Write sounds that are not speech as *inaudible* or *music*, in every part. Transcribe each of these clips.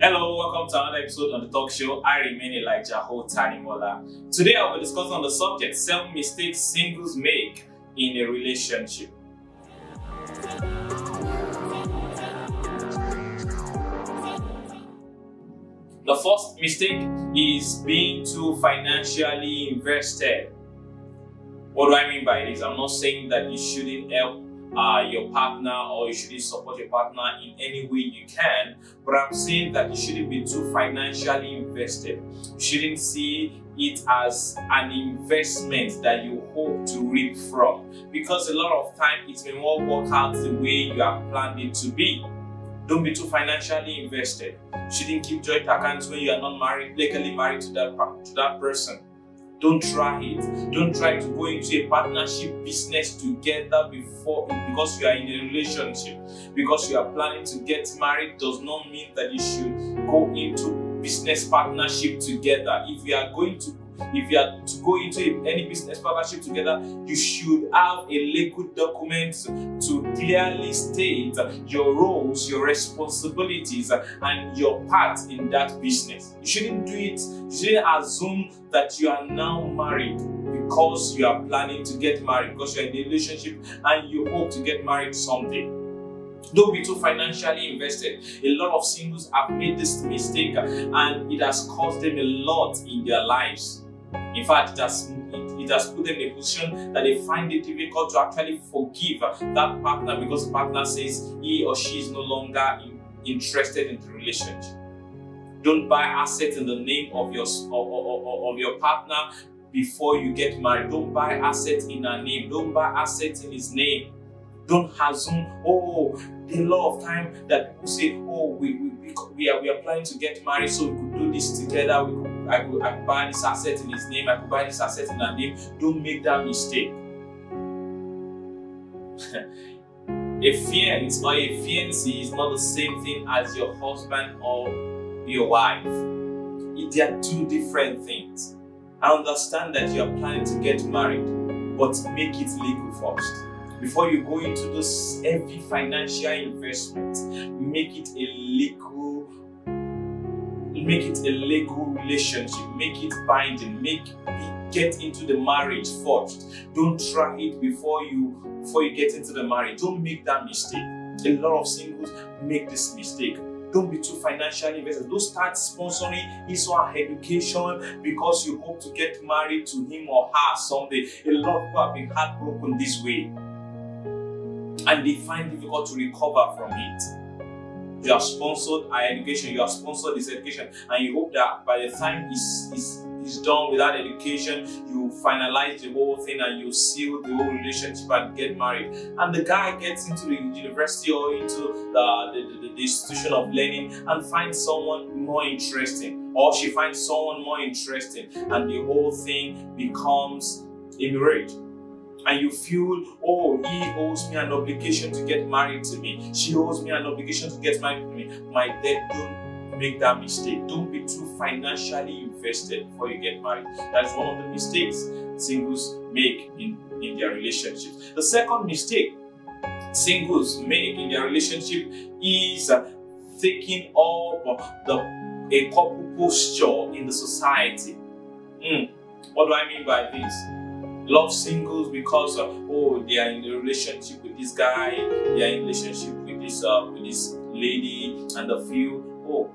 Hello, welcome to another episode on the talk show. I remain Elijah Hotanimola. Today I'll be discussing on the subject seven mistakes singles make in a relationship. The first mistake is being too financially invested. What do I mean by this? I'm not saying that you shouldn't help uh, your partner or you shouldn't support your partner in any way you can, but I'm saying that you shouldn't be too financially invested. You shouldn't see it as an investment that you hope to reap from because a lot of time it may not work out the way you have planned it to be. Don't be too financially invested. You shouldn't keep joint accounts when you are not married, legally married to that, to that person. Don't try it. Don't try to go into a partnership business together before because you are in a relationship. Because you are planning to get married does not mean that you should go into business partnership together. If you are going to if you are to go into any business partnership together, you should have a legal document to clearly state your roles, your responsibilities, and your part in that business. You shouldn't do it, you shouldn't assume that you are now married because you are planning to get married, because you're in a relationship and you hope to get married someday. Don't be too financially invested. A lot of singles have made this mistake and it has caused them a lot in their lives. In fact, it has, it, it, has put them in a position that they find it difficult to actually forgive that partner because the partner says he or she is no longer in, interested in the relationship. Don't buy assets in the name of your, of, of, of your partner before you get married. Don't buy assets in her name. Don't buy assets in his name. Don't assume, oh, the lot of time that people say, oh, we, we, we, are, we are planning to get married, so we could do this together. We could I could, I could buy this asset in his name, I could buy this asset in her name. Don't make that mistake. *laughs* a fiance or a fiancé is not the same thing as your husband or your wife. They are two different things. I understand that you are planning to get married, but make it legal first. Before you go into this heavy financial investment, make it a legal make it a legal relationship, make it binding, make get into the marriage first. Don't try it before you before you get into the marriage. Don't make that mistake. A lot of singles make this mistake. Don't be too financially invested. Don't start sponsoring his or her education because you hope to get married to him or her someday. A lot of people have been heartbroken this way. And they find difficult to recover from it you have sponsored our education, you have sponsored this education, and you hope that by the time it's, it's, it's done with that education, you finalize the whole thing and you seal the whole relationship and get married. And the guy gets into the university or into the, the, the, the institution of learning and finds someone more interesting, or she finds someone more interesting, and the whole thing becomes a marriage and you feel, oh, he owes me an obligation to get married to me. She owes me an obligation to get married to me. My dad, don't make that mistake. Don't be too financially invested before you get married. That is one of the mistakes singles make in, in their relationships. The second mistake singles make in their relationship is uh, taking up the a couple posture in the society. Mm. What do I mean by this? Love singles because uh, oh they are in a relationship with this guy they are in relationship with this uh, with this lady and the few. Oh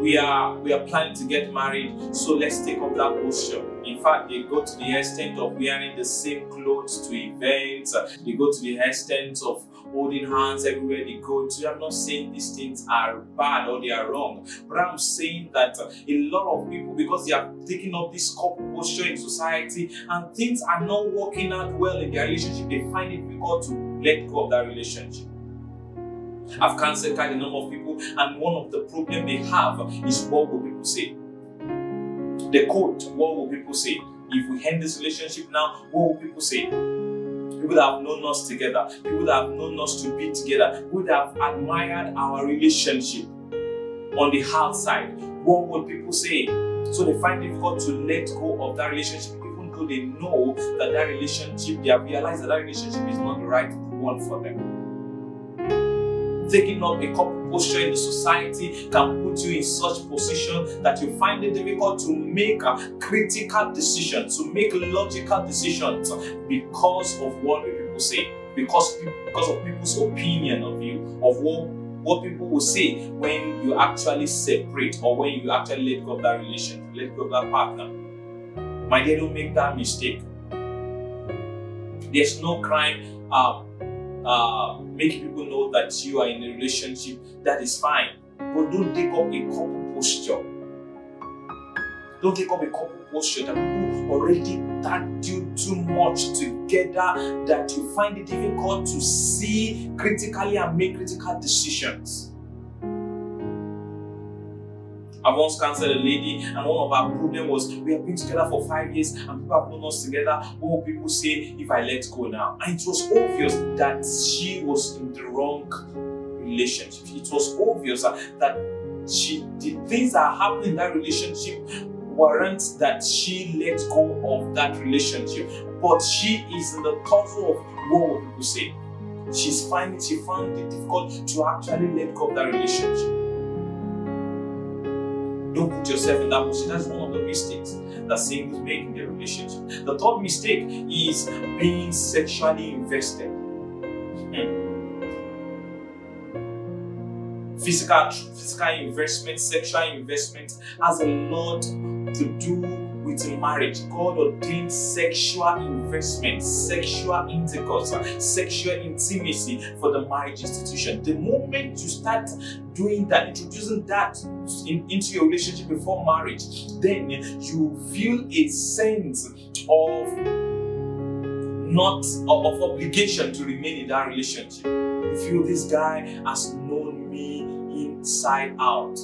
we are we are planning to get married so let's take up that posture. In fact they go to the extent of wearing the same clothes to events. They go to the extent of holding hands everywhere they go to i'm not saying these things are bad or they are wrong but i'm saying that a lot of people because they are taking up this couple posture in society and things are not working out well in their relationship they find it difficult to let go of that relationship I've cancelled quite a number of people, and one of the problem they have is what will people say? The quote, what will people say? If we end this relationship now, what will people say? People that have known us together, people that have known us to be together, people that have admired our relationship on the outside, what will people say? So they find it difficult to let go of that relationship, even though they know that that relationship, they have realized that that relationship is not the right one for them taking up a couple posture in the society can put you in such position that you find it difficult to make a critical decision, to make logical decisions because of what people say, because, because of people's opinion of you, of what what people will say when you actually separate or when you actually let go of that relationship, let go of that partner. My dear, don't make that mistake. There's no crime uh, uh, making people know that you are in a relationship. That is fine. But don't take up a couple posture. Don't take up a couple posture that people already that you too much together that you find it difficult to see critically and make critical decisions. I once counseled a lady, and one of our problem was we have been together for five years and people have known us together. What people say if I let go now? And it was obvious that she was in the wrong relationship. It was obvious that she the things that are happening in that relationship warrant that she let go of that relationship. But she is in the tussle of what people say. She's finding she found it difficult to actually let go of that relationship. Don't put yourself in that position. That's one of the mistakes that singles make in their relationship. The third mistake is being sexually invested. Hmm. Physical, physical investment, sexual investment has a lot to do with marriage. God ordained sexual investment, sexual intercourse, sexual intimacy for the marriage institution. The moment you start doing that, introducing that in, into your relationship before marriage, then you feel a sense of not of, of obligation to remain in that relationship. You feel this guy has known me inside out.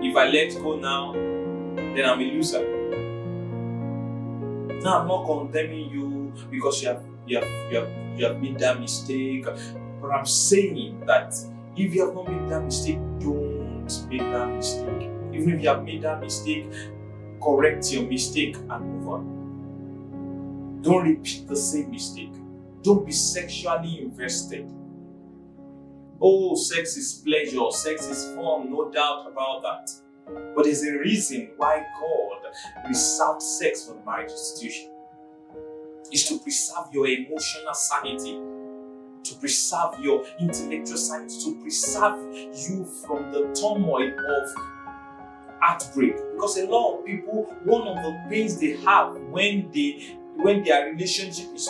If I let go now, then I'm a loser. Now I'm not condemning you because you have you have you have, you have made that mistake. But I'm saying that if you have not made that mistake, don't make that mistake. Even if you have made that mistake, correct your mistake and move on. Don't repeat the same mistake. Don't be sexually invested. Oh, sex is pleasure, sex is fun, no doubt about that. But there's a reason why God reserved sex for the marriage institution. It's to preserve your emotional sanity, to preserve your intellectual sanity, to preserve you from the turmoil of heartbreak. Because a lot of people, one of the pains they have when they when their relationship is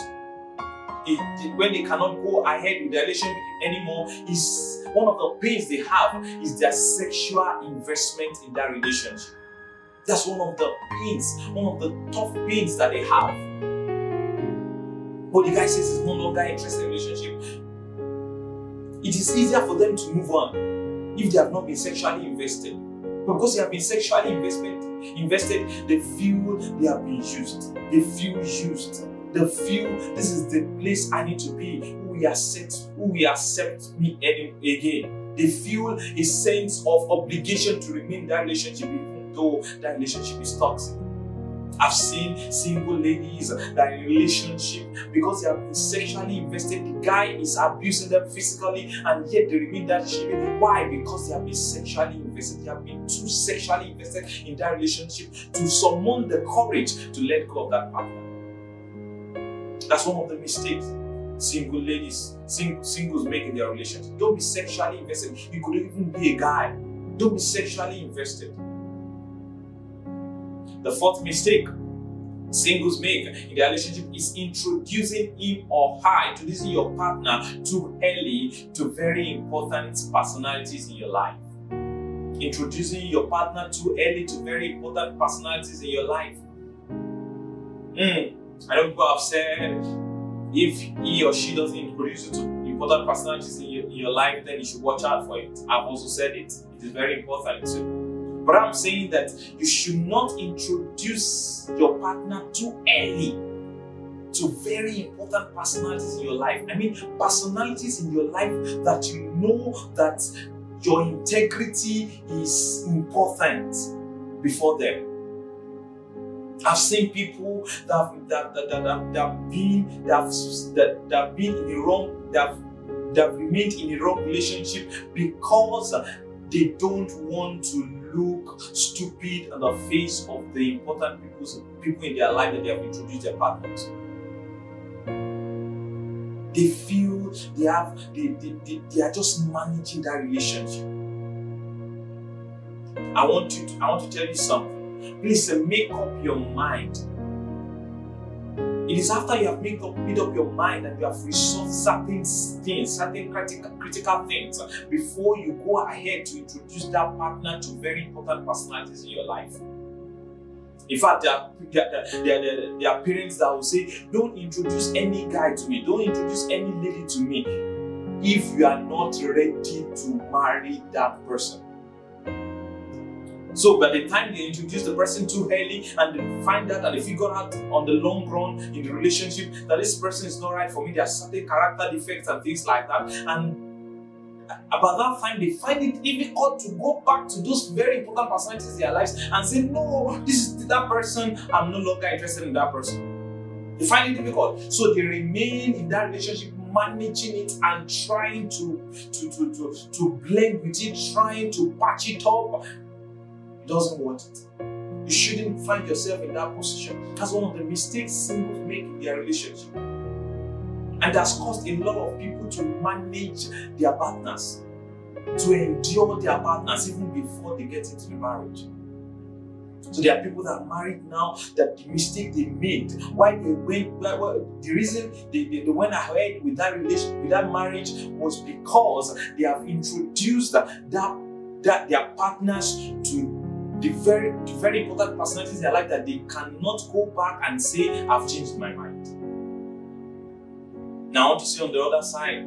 it, when they cannot go ahead with their relationship anymore is one of the pains they have is their sexual investment in that relationship. That's one of the pains, one of the tough pains that they have. But the guy says he's no longer interested in relationship. It is easier for them to move on if they have not been sexually invested. Because they have been sexually investment, invested, they feel they have been used. They feel used. They feel this is the place I need to be. Will accept, who will accept me again. They feel a sense of obligation to remain in that relationship even though that relationship is toxic. I've seen single ladies that in relationship because they have been sexually invested. The guy is abusing them physically, and yet they remain that relationship. Why? Because they have been sexually invested. They have been too sexually invested in that relationship to summon the courage to let go of that partner. That's one of the mistakes single ladies, sing, singles make in their relationship. Don't be sexually invested. You could even be a guy. Don't be sexually invested. The fourth mistake singles make in their relationship is introducing him or her, introducing your partner too early to very important personalities in your life. Introducing your partner too early to very important personalities in your life. Mm. I know people have said if he or she doesn't introduce you to important personalities in your, in your life, then you should watch out for it. I've also said it. It is very important too. But I'm saying that you should not introduce your partner too early to very important personalities in your life. I mean, personalities in your life that you know that your integrity is important before them. I've seen people that that, that, that, that, that been that that, that been in the wrong that have remained in a wrong relationship because they don't want to look stupid on the face of the important people's, people in their life that they have introduced their partners. They feel they have they, they, they, they are just managing that relationship. I want to I want to tell you something. Please make up your mind it is after you have made up, made up your mind and you have resolved certain things, certain critical, critical things, before you go ahead to introduce that partner to very important personalities in your life. In fact, there are, there, there, there are parents that will say, Don't introduce any guy to me, don't introduce any lady to me if you are not ready to marry that person. So by the time they introduce the person too early and they find out and they figure out on the long run in the relationship that this person is not right for me, there are certain character defects and things like that. And about that time, they find it difficult to go back to those very important personalities in their lives and say, No, this is that person, I'm no longer interested in that person. They find it difficult. So they remain in that relationship managing it and trying to, to, to, to, to blend with it, trying to patch it up doesn't want it. You shouldn't find yourself in that position. That's one of the mistakes singles make in their relationship. And that's caused a lot of people to manage their partners, to endure their partners even before they get into the marriage. So there are people that are married now that the mistake they made, why they went, well, the reason they, they, they, went ahead with that relation, with that marriage was because they have introduced that, that their partners to the very, the very important personalities in their life that they cannot go back and say, I've changed my mind. Now, I want to say on the other side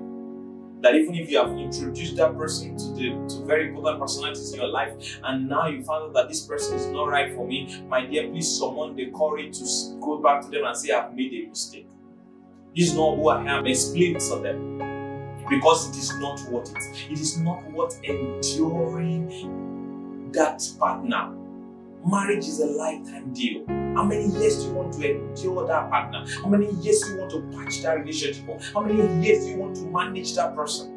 that even if you have introduced that person to the to very important personalities in your life, and now you found out that this person is not right for me, my dear, please summon the courage to go back to them and say, I've made a mistake. This is not who I am. Explain to them. Because it is not what it. It is not what enduring that partner. Marriage is a lifetime deal. How many years do you want to endure that partner? How many years do you want to patch that relationship? How many years do you want to manage that person?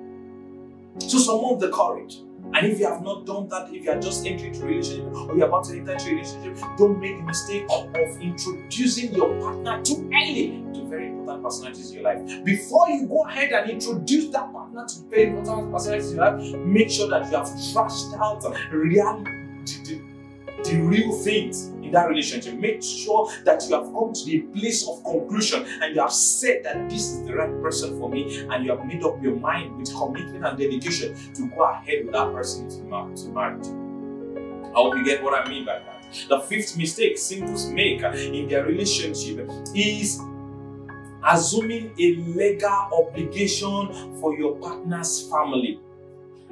So, some of the courage. And if you have not done that, if you are just entering into a relationship or you're about to enter into a relationship, don't make the mistake of, of introducing your partner too early to very important personalities in your life. Before you go ahead and introduce that partner to very important personalities in your life, make sure that you have trashed out reality, the, the real things in that relationship. Make sure that you have come to the place of conclusion and you have said that this is the right person for me and you have made up your mind with commitment and dedication to go ahead with that person into marriage. I hope you get what I mean by that. The fifth mistake singles make in their relationship is assuming a legal obligation for your partner's family.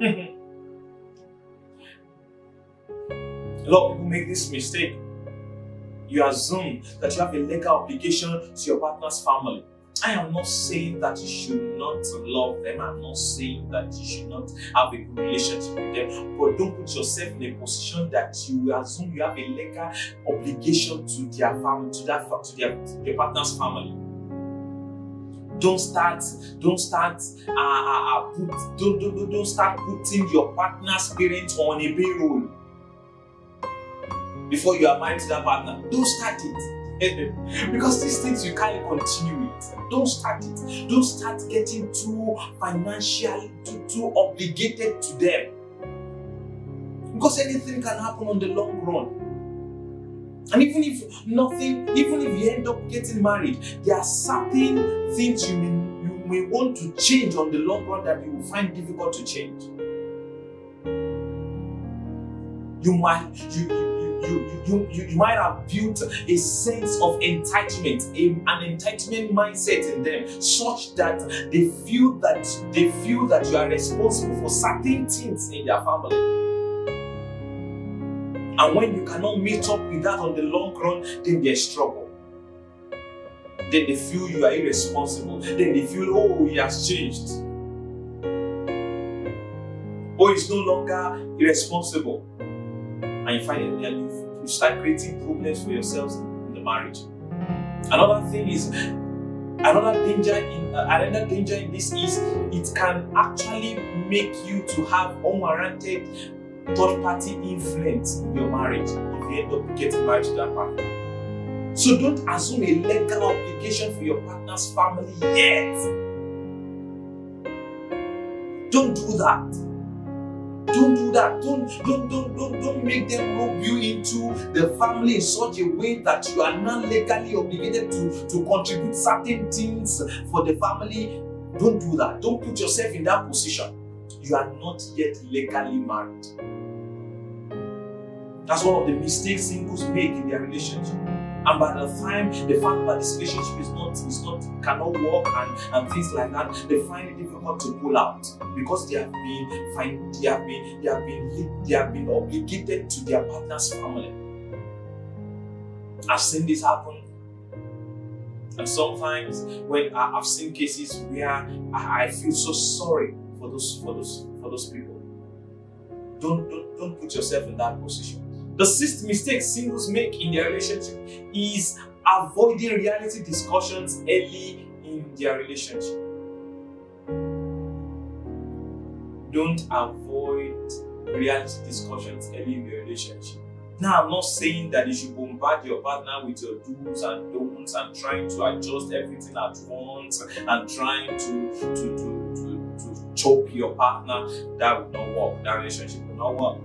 *laughs* a lot of people make this mistake. You assume that you have a legal obligation to your partner's family. I am not saying that you should not love them. I'm not saying that you should not have a good relationship with them. But don't put yourself in a position that you assume you have a legal obligation to their family, to that to their, to their partner's family. Don't start, don't start, uh, uh, uh, put, don't, don't, don't start putting your partner's parents on a payroll before you are married to that partner. Don't start it. *laughs* because these things you can't continue it. Don't start it. Don't start getting too financially, too, too obligated to them. Because anything can happen on the long run. And even if nothing, even if you end up getting married, there are certain things you may, you may want to change on the long run that you will find difficult to change. You might you you, you, you, you, you might have built a sense of entitlement, a, an entitlement mindset in them, such that they feel that they feel that you are responsible for certain things in their family. And when you cannot meet up with that on the long run, then there's trouble. Then they feel you are irresponsible. Then they feel, oh, he has changed. Oh, he's no longer irresponsible. And you find that you, you start creating problems for yourselves in the marriage. Another thing is Another danger in uh, another danger in this is it can actually make you to have unwarranted third party influence in your marriage if you end up getting married to that partner. So don't assume a legal obligation for your partner's family yet. Don't do that. Don't do that. Don't, don't, don't, don't, don't make them rope you into the family in such a way that you are not legally obligated to, to contribute certain things for the family. Don't do that. Don't put yourself in that position. You are not yet legally married. That's one of the mistakes singles make in their relationship. And by the time they find that this relationship is not, is not, cannot work and, and things like that, they find it difficult to pull out because they have been find they have been they have been they have been obligated to their partner's family. I've seen this happen. And sometimes when I, have seen cases where I, I feel so sorry for those for those for those people. Don't don't don't put yourself in that position. The sixth mistake singles make in their relationship is avoiding reality discussions early in their relationship. Don't avoid reality discussions early in your relationship. Now, I'm not saying that you should bombard your partner with your do's and don'ts and trying to adjust everything at once and trying to, to, to, to, choke your partner. That will not work. That relationship will not work.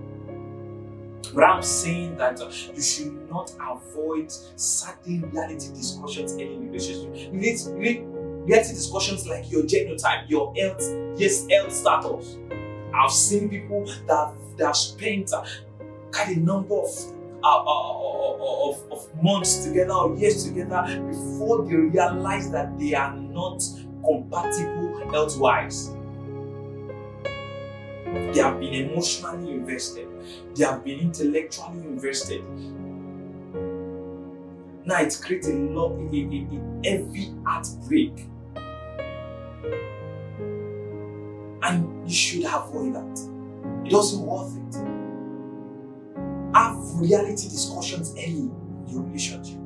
But I'm saying that uh, you should not avoid certain reality discussions in a relationship. You need, you need reality discussions like your genotype, your health, yes, health status. I've seen people that, that have spent uh, quite a number of uh, uh, uh, of, of months together or years together before they realize that they are not compatible health wise. They have been emotionally invested. They have been intellectually invested. Now it creates a lot, a, a, a heartbreak. And you should avoid that. It doesn't worth it. Have reality discussions early in your relationship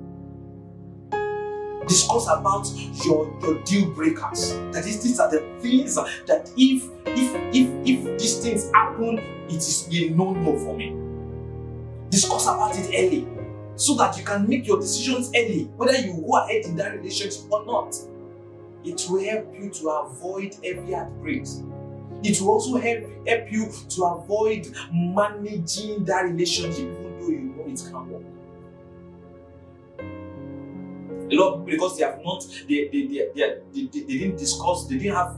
discuss about your your deal breakers. That is these are the things that if if if if these things happen it is a no no for me. Discuss about it early so that you can make your decisions early whether you go ahead in that relationship or not. It will help you to avoid heavy heartbreaks. It will also help help you to avoid managing that relationship even though you know it can work a lot because they have not, they, they, they, they, they, they didn't discuss, they didn't have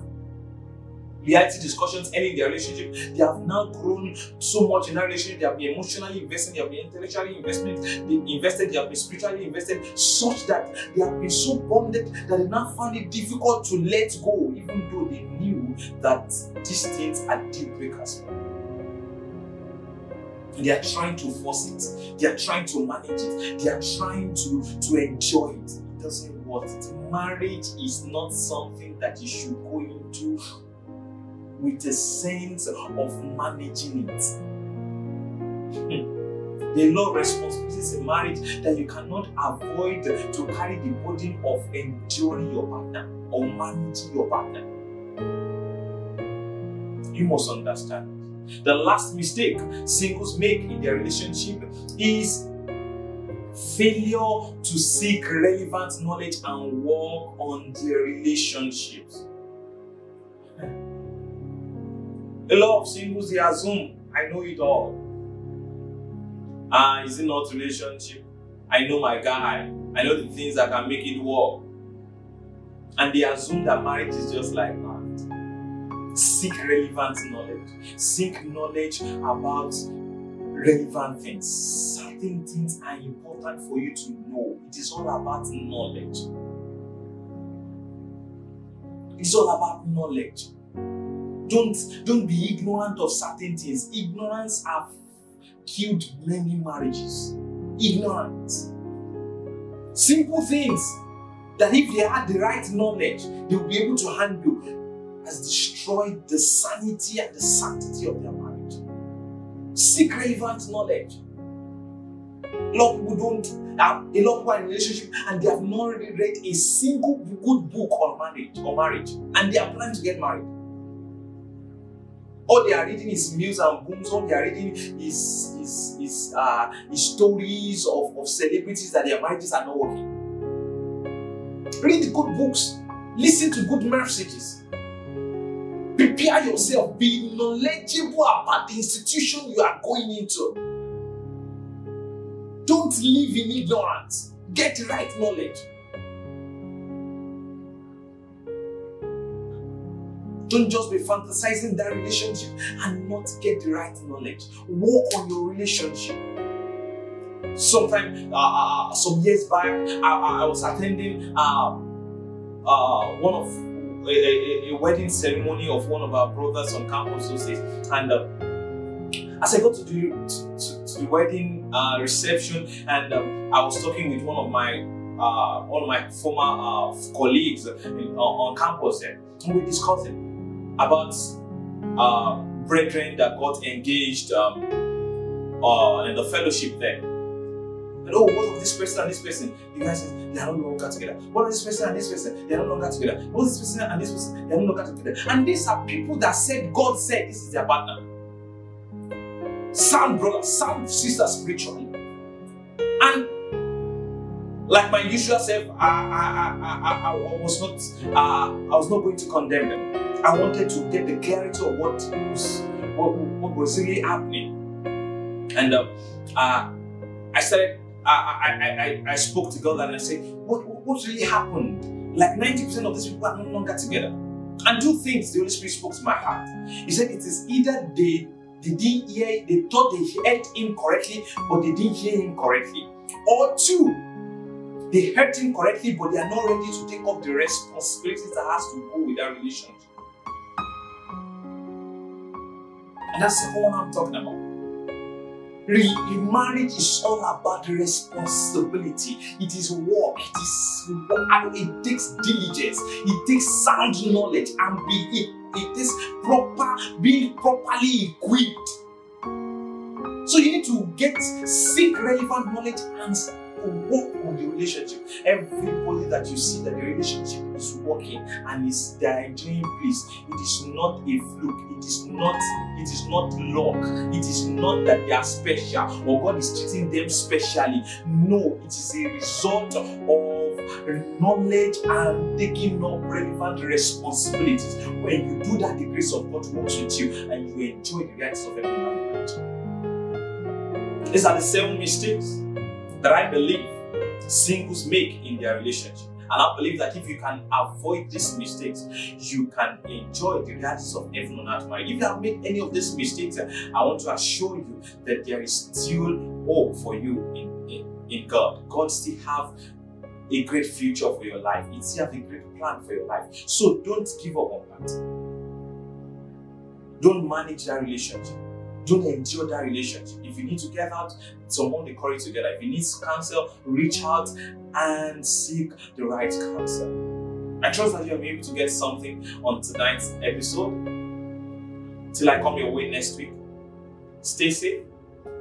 reality discussions early in their relationship. They have now grown so much in that relationship. They have been emotionally invested, they have been intellectually invested, they invested, they have been spiritually invested, such that they have been so bonded that they now find it difficult to let go, even though they knew that these things are deal breakers. They are trying to force it. They are trying to manage it. They are trying to, to enjoy it. It doesn't work. Marriage is not something that you should go into with a sense of managing it. Hmm. the law responsibilities in marriage that you cannot avoid to carry the burden of enduring your partner or managing your partner. You must understand. The last mistake singles make in their relationship is failure to seek relevant knowledge and work on their relationships. A lot of singles they assume I know it all. Ah, is it not relationship? I know my guy. I know the things that can make it work. And they assume that marriage is just like that. Seek relevant knowledge. Seek knowledge about relevant things. Certain things are important for you to know. It is all about knowledge. It's all about knowledge. Don't, don't be ignorant of certain things. Ignorance have killed many marriages. Ignorance. Simple things that if they had the right knowledge, they would be able to handle has destroyed the sanity and the sanctity of their marriage. Seek relevant knowledge. A lot of people don't have a lot of people in relationship and they have not really read a single good book on marriage or marriage, and they are planning to get married. All they are reading is news and Booms. All they are reading is is is, uh, is stories of, of celebrities that their marriages are not working. Read good books. Listen to good messages. Prepare yourself. Be knowledgeable about the institution you are going into. Don't live in ignorance. Get right knowledge. Don't just be fantasizing that relationship and not get the right knowledge. Work on your relationship. Sometime, uh, uh, uh some years back, I, I was attending uh, uh, one of a, a, a, wedding ceremony of one of our brothers on campus those and uh, as I got to the to, to, the wedding uh, reception, and um, I was talking with one of my uh, one of my former uh, colleagues in, on campus and we were discussing about uh, brethren that got engaged um, uh, in the fellowship there. And oh, what of this person and this person? The guy says they are no longer together. What of this person and this person? They are no longer together. What of this person and this person? They are no longer together. And these are people that said God said this is their partner. Sound brother, sound sister spiritually. And like my usual self, I, I, I, I, was not uh, I was not going to condemn them. I wanted to get the clarity of what was what, what was really happening. And uh, uh, I started I, I, I, I spoke to God and I said, what, what really happened? Like 90% of these people are no longer together. And two things the Holy Spirit spoke to my heart. He said it is either they, they didn't hear, they thought they heard him correctly, but they didn't hear him correctly. Or two, they heard him correctly, but they are not ready to take up the responsibilities that has to go with that relationship. And that's the one I'm talking about. Marriage is all about responsibility. It is work. It is work. It takes diligence. It takes sound knowledge and be it, it is proper being properly equipped. So you need to get seek relevant knowledge and work on the relationship. Everybody that you see that the relationship is working and is they are enjoying peace, it is not a fluke. It is not. It is not luck. It is not that they are special or God is treating them specially. No, it is a result of knowledge and taking up relevant responsibilities. When you do that, the grace of God works with you and you enjoy the rights of heaven and These are the seven mistakes that I believe singles make in their relationship. And I believe that if you can avoid these mistakes, you can enjoy the realities of heaven on earth marriage. If you have made any of these mistakes, I want to assure you that there is still hope for you in, in, in God. God still have a great future for your life. It still have a great plan for your life. So don't give up on that. Don't manage that relationship don't endure that relationship. If you need to get out, someone the courage together. If you need counsel, reach out and seek the right counsel. I trust that you'll be able to get something on tonight's episode. Till I come your way next week. Stay safe.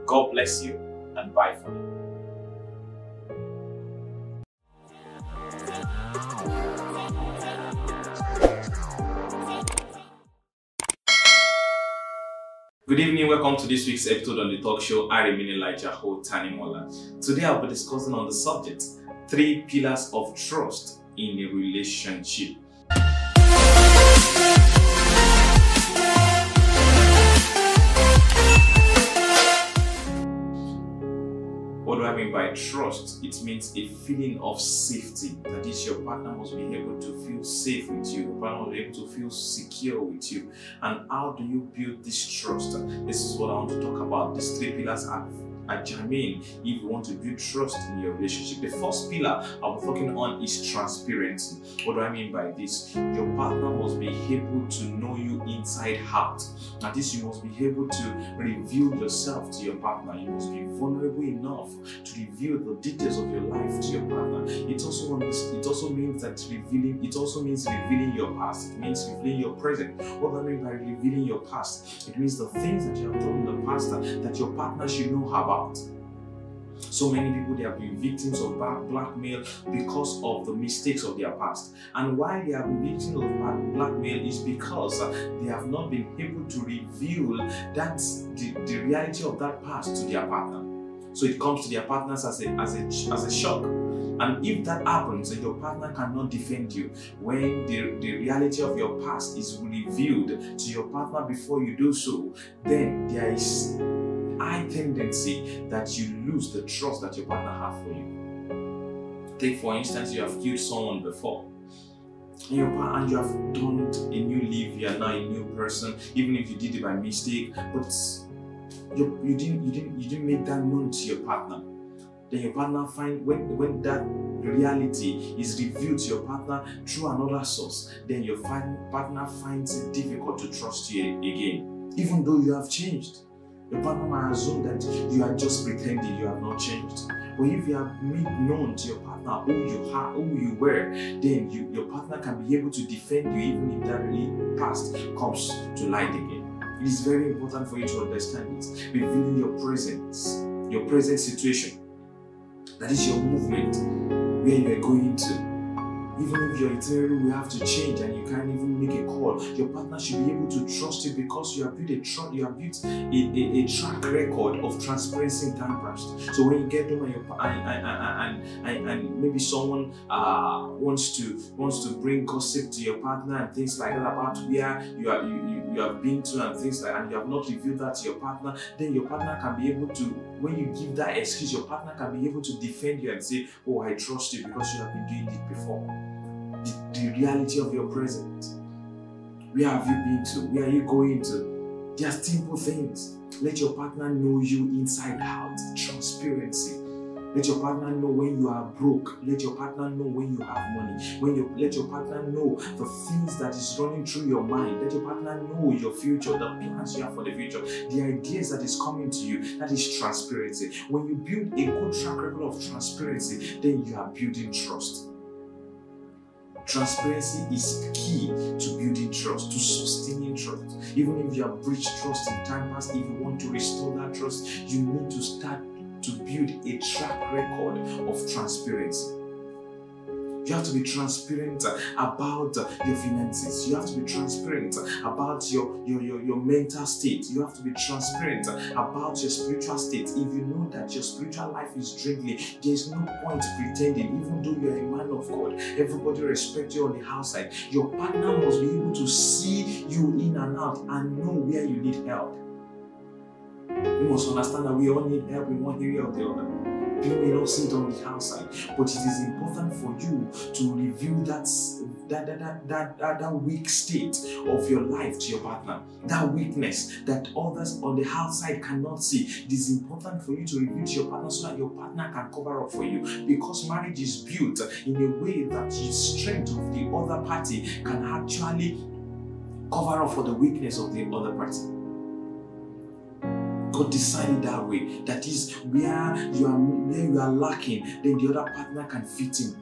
God bless you and bye for now. Good evening, welcome to this week's episode on the talk show I remain Elijah Ho Tanimola. Today I'll be discussing on the subject three pillars of trust in a relationship. I mean by trust? It means a feeling of safety. That is, your partner must be able to feel safe with you. Your partner must be able to feel secure with you. And how do you build this trust? This is what I want to talk about. These three pillars are at germane if you want to build trust in your relationship. The first pillar I'm talking on is transparency. What do I mean by this? Your partner must be able to know you inside out. At this, you must be able to reveal yourself to your partner. You must be vulnerable enough to reveal the details of your life to your partner. It also it also means that revealing it also means revealing your past. It means revealing your present. What do I mean by revealing your past? It means the things that you have done in the past that your partner should know about. So many people they have been victims of blackmail because of the mistakes of their past. And why they have been victims of blackmail is because uh, they have not been able to reveal that the, the reality of that past to their partner. So it comes to their partners as a as a as a shock. And if that happens and your partner cannot defend you, when the, the reality of your past is revealed to your partner before you do so, then there is high tendency that you lose the trust that your partner has for you. Take for instance, you have killed someone before. And, your, and you have done a new life, you are now a new person, even if you did it by mistake, but you, you didn't you didn't you didn't make that known to your partner then your partner find when when that reality is revealed to your partner through another source then your partner finds it difficult to trust you again even though you have changed your partner might assume that you are just pretending you have not changed but if you have made known to your partner who you are, who you were, then you, your partner can be able to defend you even if that past comes to light again. It is very important for you to understand it. Revealing your presence, your present situation. That is your movement, where you are going to. Even if your itinerary will have to change and you can't even make a call, your partner should be able to trust you because you have built a tr- you have built a, a, a, track record of transparency in time past. So when you get home and, your, and, and, and, and, maybe someone uh, wants to wants to bring gossip to your partner and things like that about where you are you, you, you have been to and things like and you have not revealed that to your partner, then your partner can be able to when you give that excuse, your partner can be able to defend you and say, Oh, I trust you because you have been doing it before the, the reality of your present. Where have you been to? Where are you going to? Just simple things. Let your partner know you inside out. Transparency. Let your partner know when you are broke. Let your partner know when you have money. When you let your partner know the things that is running through your mind. Let your partner know your future, the plans you have for the future, the ideas that is coming to you. That is transparency. When you build a good track record of transparency, then you are building trust. Transparency is key to building trust, to sustaining trust. Even if you have breached trust in time past, if you want to restore that trust, you need to start to build a track record of transparency. You have to be transparent about your finances. You have to be transparent about your, your, your, your, mental state. You have to be transparent about your spiritual state. If you know that your spiritual life is dwindling, there's no point pretending, even though you're a man of God. Everybody respect you on the outside. Your partner must be able to see you in and out and know where you need help. You must understand that we all need help in one area or the other. You may not see it on the outside, but it is important for you to reveal that that, that, that, that, that, weak state of your life to your partner, that weakness that others on the outside cannot see. It is important for you to reveal to your partner so that your partner can cover up for you because marriage is built in a way that the strength of the other party can actually cover up for the weakness of the other party. God designed it that way. That is where you are where you are lacking, then the other partner can fit in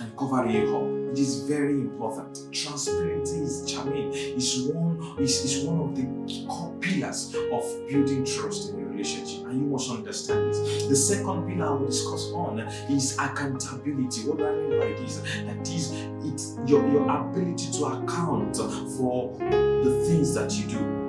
and cover you up. It is very important. Transparency is charming. Is one is, is one of the core pillars of building trust in a relationship, and you must understand this. The second pillar I will discuss on is accountability. What do I mean by this? That is, it's your, your ability to account for the things that you do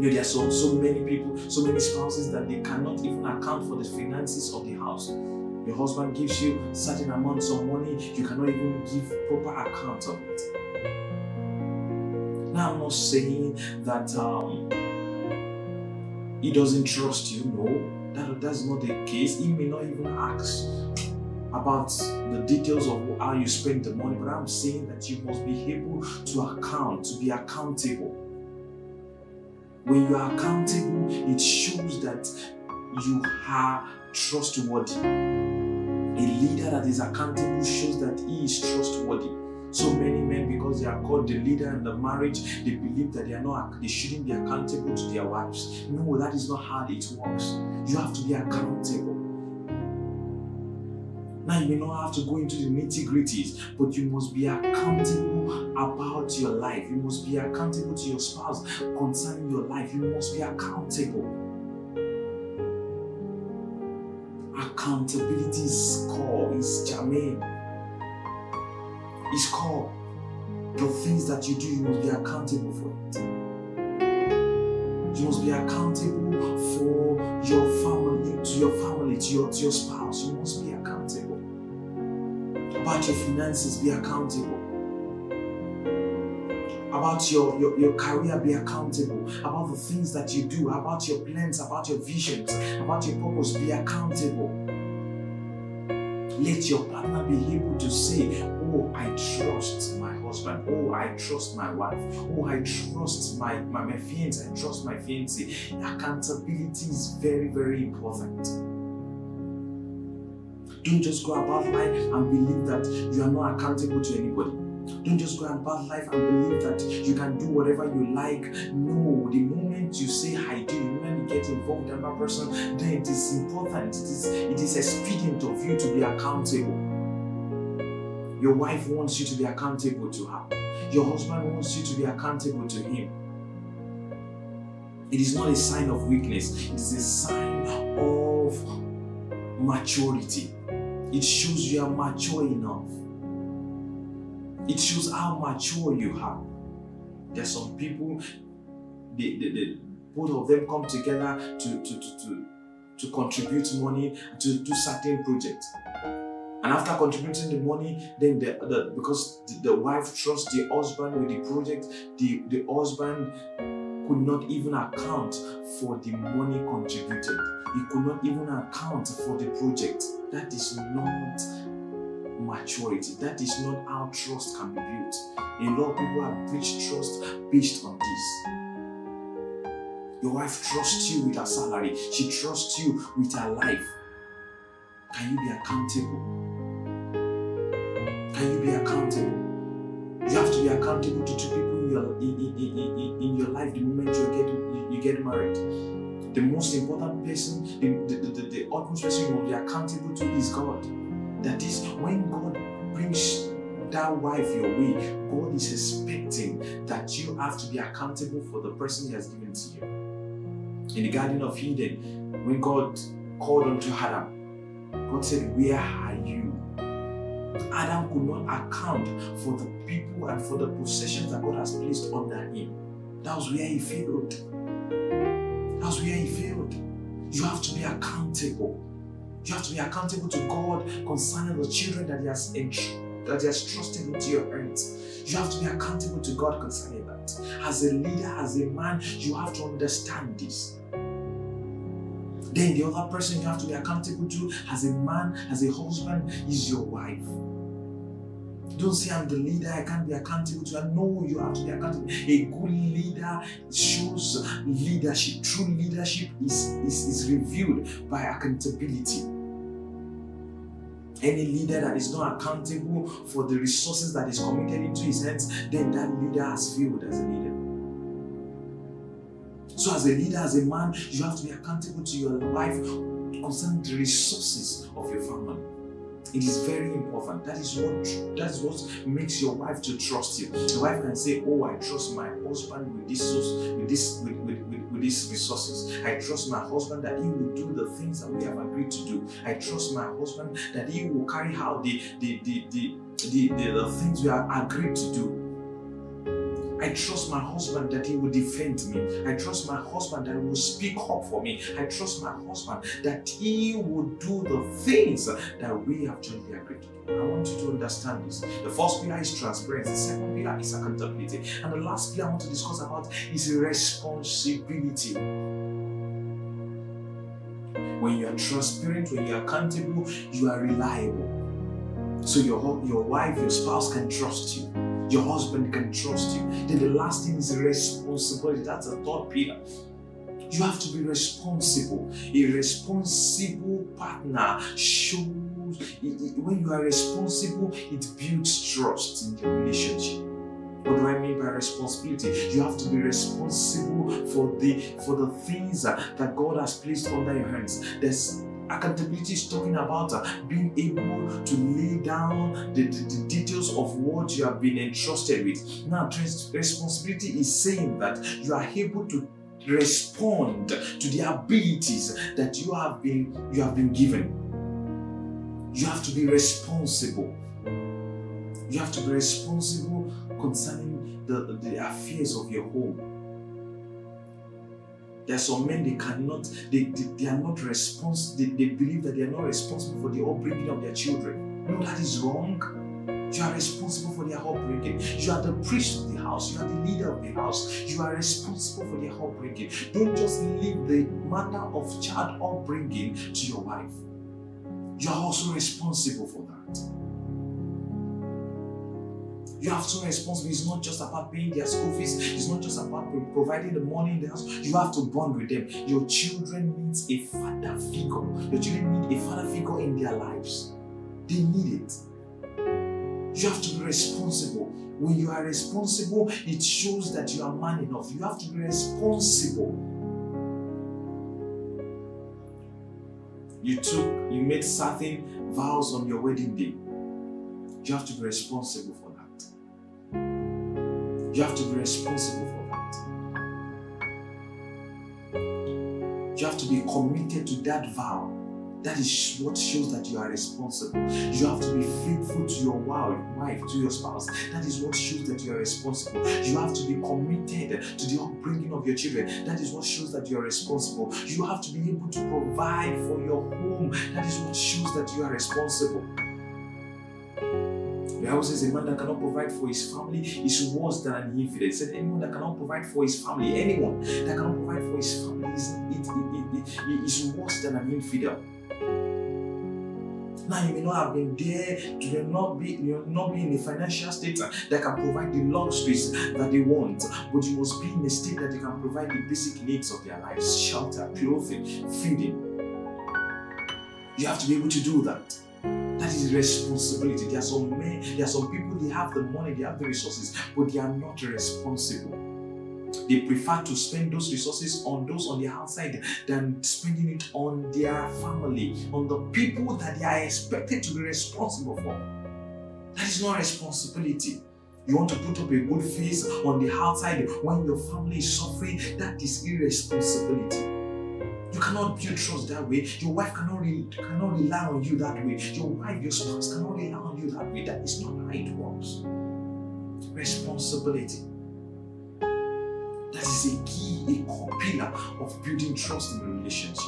you know, there are so, so many people, so many spouses that they cannot even account for the finances of the house. Your husband gives you certain amounts of money, you cannot even give proper account of it. Now, I'm not saying that um, he doesn't trust you. No, that, that's not the case. He may not even ask about the details of how you spend the money, but I'm saying that you must be able to account, to be accountable when you are accountable, it shows that you are trustworthy. A leader that is accountable shows that he is trustworthy. So many men, because they are called the leader in the marriage, they believe that they are not they shouldn't be accountable to their wives. No, that is not how it works. You have to be accountable. Now, you may not have to go into the nitty gritties, but you must be accountable about your life. You must be accountable to your spouse concerning your life. You must be accountable. Accountability is core, is germane. Is core. The things that you do, you must be accountable for it. You must be accountable for your family, to your family, to your, to your spouse. You must be. About your finances, be accountable. About your, your, your career be accountable. About the things that you do about your plans about your visions about your purpose be accountable. Let your partner be able to say oh i trust my husband. Oh i trust my wife. Oh i trust my my, my fiance. I trust my fiance. Accountability is very very important don't just go about life and believe that you are not accountable to anybody don't just go about life and believe that you can do whatever you like. No, the moment you say I do, the moment you get involved with another person, then it is important. It is it is expedient of you to be accountable. Your wife wants you to be accountable to her. Your husband wants you to be accountable to him. It is not a sign of weakness, it is a sign of maturity. It shows you are mature enough. It shows how mature you are. There's some people, they, they, both of them come together to, to, to, to, to contribute money to do certain projects. And after contributing the money, then the, the because the, the wife trusts the husband with the project, the, the husband could not even account for the money contributed. He could not even account for the project. That is not maturity. That is not how trust can be built. A lot of people have breached trust based on this. Your wife trusts you with her salary, she trusts you with her life. Can you be accountable? Can you be accountable? You have to be accountable to two people in your, in, in, in, in your life the moment you get, you, get married. The most important person, the, the, the, the utmost person you must be accountable to is God. That is, when God brings that wife your way, God is expecting that you have to be accountable for the person He has given to you. In the Garden of Eden, when God called unto Adam, God said, Where are you? Adam could not account for the people and for the possessions that God has placed under him. That was where he failed. That was where he failed. You have to be accountable. You have to be accountable to God concerning the children that He has that He has trusted into your hands. You have to be accountable to God concerning that. As a leader, as a man, you have to understand this. Then the other person you have to be accountable to as a man, as a husband, is your wife. Don't say I'm the leader, I can't be accountable to her. No, you have to be accountable. A good leader shows leadership. True leadership is, is, is revealed by accountability. Any leader that is not accountable for the resources that is committed into his hands, then that leader has failed as a leader. So, as a leader, as a man, you have to be accountable to your life concerning the resources of your family. It is very important. That is what that is what makes your wife to trust you. The wife can say, "Oh, I trust my husband with this with this with, with, with, with these resources. I trust my husband that he will do the things that we have agreed to do. I trust my husband that he will carry out the the the the, the, the, the things we have agreed to do." I trust my husband that he will defend me. I trust my husband that he will speak up for me. I trust my husband that he will do the things that we have jointly agreed to do. I want you to understand this. The first pillar is transparency. The second pillar is accountability. And the last pillar I want to discuss about is responsibility. When you are transparent, when you are accountable, you are reliable. So your, your wife, your spouse can trust you. Your husband can trust you. Then the last thing is responsibility. That's the third pillar. You have to be responsible. A responsible partner shows, when you are responsible, it builds trust in the relationship. What do I mean by responsibility? You have to be responsible for the for the things that God has placed under your hands. There's Accountability is talking about uh, being able to lay down the, the, the, details of what you have been entrusted with. Now, responsibility is saying that you are able to respond to the abilities that you have been you have been given. You have to be responsible. You have to be responsible concerning the, the affairs of your home. There are some men they cannot, they, they, they are not responsible, they, they believe that they are not responsible for the upbringing of their children. No, that is wrong. You are responsible for their upbringing. You are the priest of the house. You are the leader of the house. You are responsible for their upbringing. Don't just leave the matter of child upbringing to your wife. You are also responsible for that. You have to be responsible. It's not just about paying their school fees. It's not just about providing the money in the house. You have to bond with them. Your children need a father figure. Your children need a father figure in their lives. They need it. You have to be responsible. When you are responsible, it shows that you are man enough. You have to be responsible. You took, you made certain vows on your wedding day. You have to be responsible for. You have to be responsible for that. You have to be committed to that vow. That is what shows that you are responsible. You have to be faithful to your wife, to your spouse. That is what shows that you are responsible. You have to be committed to the upbringing of your children. That is what shows that you are responsible. You have to be able to provide for your home. That is what shows that you are responsible. The Bible says a man that cannot provide for his family is worse than an infidel. It said anyone that cannot provide for his family, anyone that cannot provide for his family is, it, it, it, is worse than an infidel. Now you may not have been there, you may not be, you may not be in a financial state that can provide the luxuries that they want, but you must be in a state that you can provide the basic needs of their lives: shelter, clothing, feeding. You have to be able to do that. That is responsibility. There are some men, there are some people, they have the money, they have the resources, but they are not responsible. They prefer to spend those resources on those on the outside than spending it on their family, on the people that they are expected to be responsible for. That is not responsibility. You want to put up a good face on the outside when your family is suffering. That is irresponsibility. You cannot build trust that way. Your wife cannot, re- cannot rely on you that way. Your wife, your spouse cannot rely on you that way. That is not how it works. Responsibility. That is a key, a core pillar of building trust in a relationship.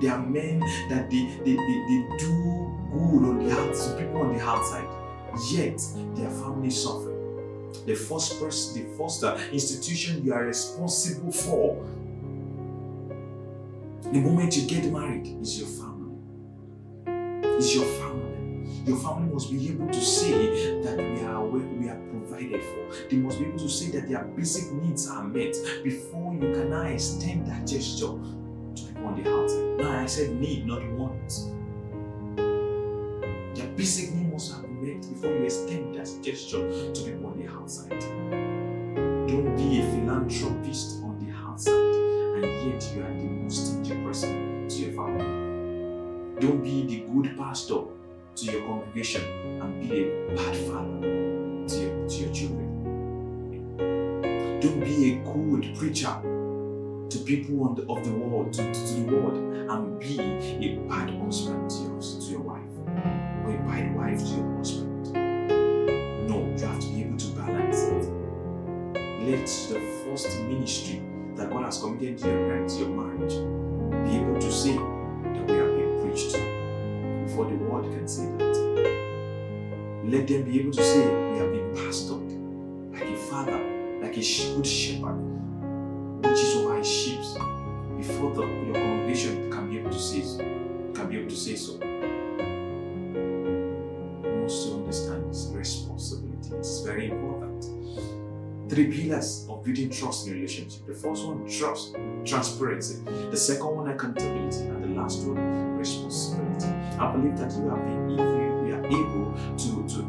There are men that they, they, they, they do good on the outside, people on the outside, yet their family suffer. The first person, the first uh, institution you are responsible for the moment you get married is your family. Is your family. Your family must be able to say that we are we are provided for. They must be able to say that their basic needs are met before you can now extend that gesture to people on the outside. Now I said need, not want. Their basic needs must have been met before you extend that gesture to people on the outside. Don't be a philanthropist on the outside and yet you are the most stingy person to your family. Don't be the good pastor to your congregation and be a bad father to your, to your children. Don't be a good preacher to people on the, of the world, to, to, the world, and be a bad husband to your, to your wife, or a bad wife to your husband. No, you have to be able to balance it. Let the first ministry that God has committed to your, to your marriage be able to say that we are being preached before the world can say that. Let them be able to say we are being pastored like a father, like a good shepherd, which is over his sheep. Before the, your congregation can be able to say so, can be able to say so. You must understand this responsibility. It's very important. Three pillars of building trust in relationship. The first one, trust, transparency. The second one, accountability. And the last one, responsibility. I believe that you have been, if we are able to, to,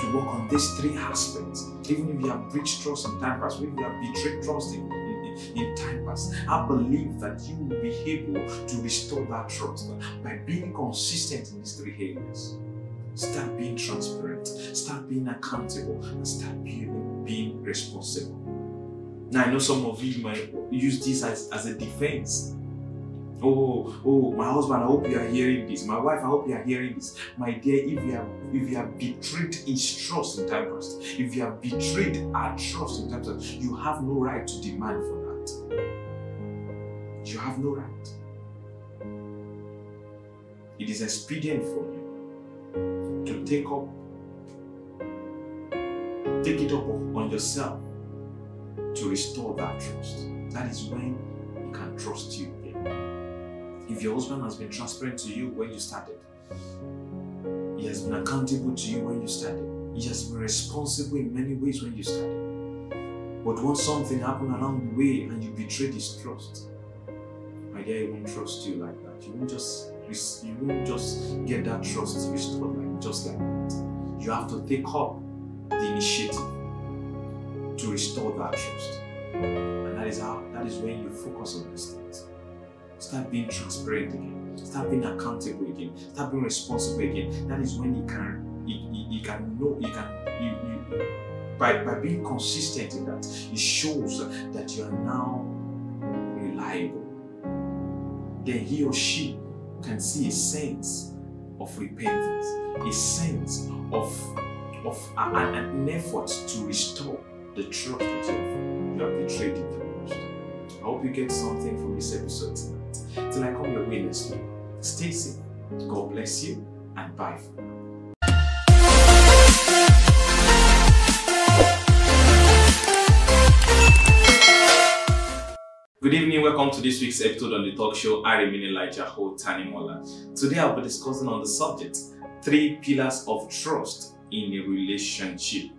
to work on these three aspects, even if you have breached trust in time past, even if you have betrayed trust in, in, in time past, I believe that you will be able to restore that trust by being consistent in these three areas. Start being transparent, start being accountable, and start being, being responsible. Now, I know some of you might use this as, as a defense. Oh, oh, my husband, I hope you are hearing this. My wife, I hope you are hearing this. My dear, if you have if you have betrayed his trust in time past, if you have betrayed our trust in time past, you have no right to demand for that. You have no right. It is expedient for you to take up take it up on yourself to restore that trust. That is when he can trust you again. if your husband has been transparent to you when you started, he has been accountable to you when you started, he has been responsible in many ways when you started. But once something happened along the way and you betrayed his trust, my dear, he won't trust you like that. You won't just you won't just get that trust restored like just like that. You have to take up the initiative to restore that trust. And that is how that is when you focus on these things. Start being transparent again. Start being accountable again. Start being responsible again. That is when you can you, you, can know you can you, you by, by being consistent in that, it shows that you are now reliable. Then he or she can see a sense of repentance, a sense of of an, effort to restore the trust that you have, you have betrayed in the past. I hope you get something from this episode tonight. Till I come your way next week. Stay safe. God bless you and bye for now. Good evening, welcome to this week's episode on the talk show I remain Elijah Ho Tanimola. Today I'll be discussing on the subject three pillars of trust in a relationship.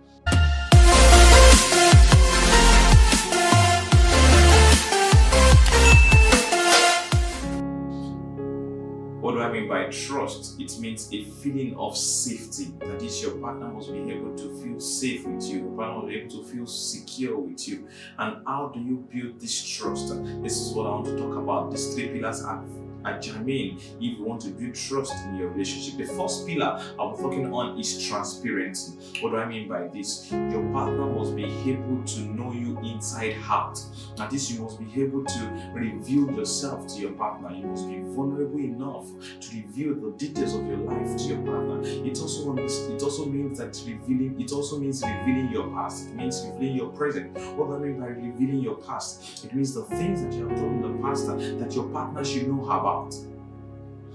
What do I mean by trust? It means a feeling of safety. That is, your partner must be able to feel safe with you. Your partner must be able to feel secure with you. And how do you build this trust? This is what I want to talk about. These three pillars are at germane if you want to build trust in your relationship. The first pillar I'm talking on is transparency. What do I mean by this? Your partner must be able to know you inside out. this, you must be able to reveal yourself to your partner. You must be vulnerable enough to reveal the details of your life to your partner. It also it also means that revealing it also means revealing your past. It means revealing your present. What do I mean by revealing your past? It means the things that you have done in the past that your partner should know about about.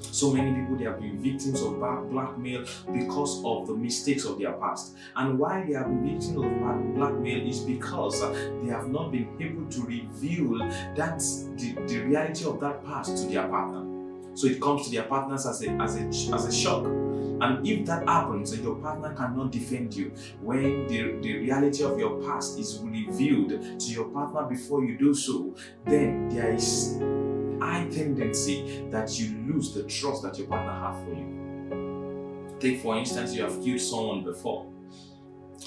So many people they have been victims of blackmail because of the mistakes of their past. And why they have been victims of blackmail is because uh, they have not been able to reveal that the, the reality of that past to their partner. So it comes to their partners as a as a as a shock. And if that happens and your partner cannot defend you, when the, the reality of your past is revealed to your partner before you do so, then there is high tendency that you lose the trust that your partner has for you. Take for instance, you have killed someone before.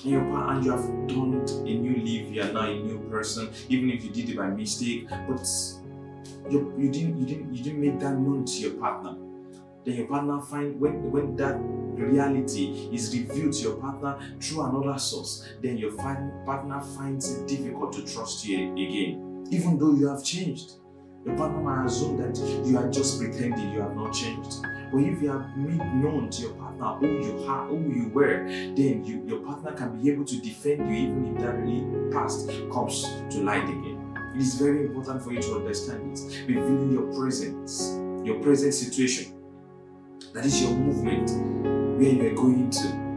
And, and you have done a new life, you are now a new person, even if you did it by mistake, but you, you didn't you didn't you didn't make that known to your partner. Then your partner find when when that reality is revealed to your partner through another source, then your partner finds it difficult to trust you again, even though you have changed. Your partner might assume that you are just pretending you have not changed. But if you have made known to your partner who you are, who you were, then you, your partner can be able to defend you even if that really past comes to light again. It is very important for you to understand this. Revealing your presence, your present situation. That is your movement, where you are going to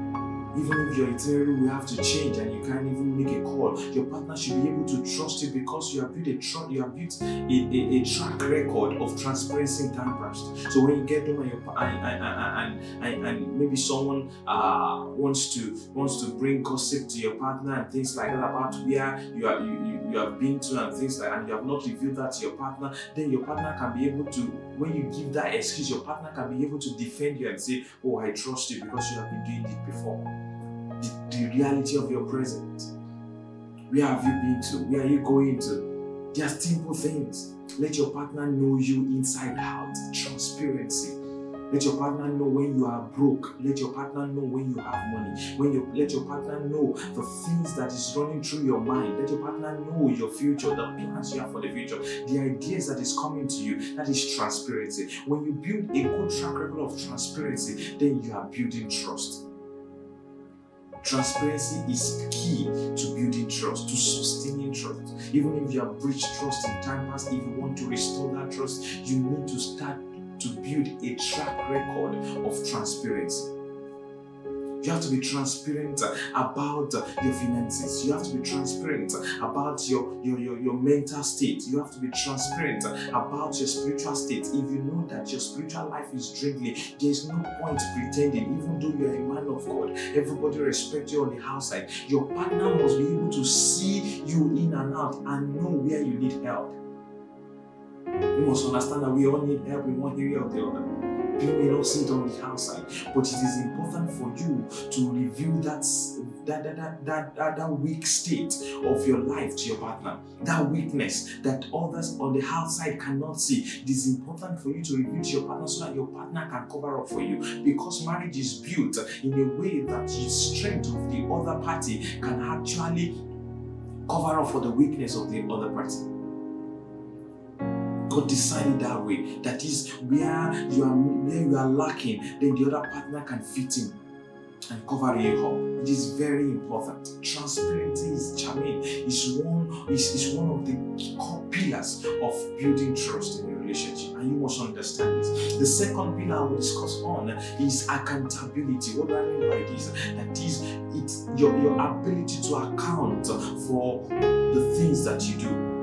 even if your itinerary will have to change and you can't even make a call, your partner should be able to trust you because you have built a tr- you have built a, a, a, track record of transparency in time past. So when you get home and, your, and, and, and, and, maybe someone uh, wants to wants to bring gossip to your partner and things like that about where you are you, you, you have been to and things like and you have not revealed that to your partner, then your partner can be able to when you give that excuse, your partner can be able to defend you and say, Oh, I trust you because you have been doing it before the, the reality of your present. Where have you been to? Where are you going to? Are simple things. Let your partner know you inside out. Transparency. Let your partner know when you are broke. Let your partner know when you have money. When you let your partner know the things that is running through your mind. Let your partner know your future, the plans you have for the future, the ideas that is coming to you. That is transparency. When you build a good track record of transparency, then you are building trust. Transparency is key to building trust, to sustaining trust. Even if you have breached trust in time past, if you want to restore that trust, you need to start to build a track record of transparency. You have to be transparent about your finances. You have to be transparent about your, your, your, your, mental state. You have to be transparent about your spiritual state. If you know that your spiritual life is dwindling, there's no point pretending, even though you're a man of God. Everybody respects you on the outside. Your partner must be able to see you in and out and know where you need help. You must understand that we all need help in one area or the other. You may not see it on the outside, but it is important for you to reveal that that, that, that, that, that weak state of your life to your partner. That weakness that others on the outside cannot see. It is important for you to reveal to your partner so that your partner can cover up for you. Because marriage is built in a way that the strength of the other party can actually cover up for the weakness of the other party. God designed it that way. That is where you are where you are lacking, then the other partner can fit in and cover you up. It is very important. Transparency is charming. Is one is, is one of the core pillars of building trust in a relationship, and you must understand this. The second pillar I will discuss on is accountability. What do I mean by this? That is, it's your, your ability to account for the things that you do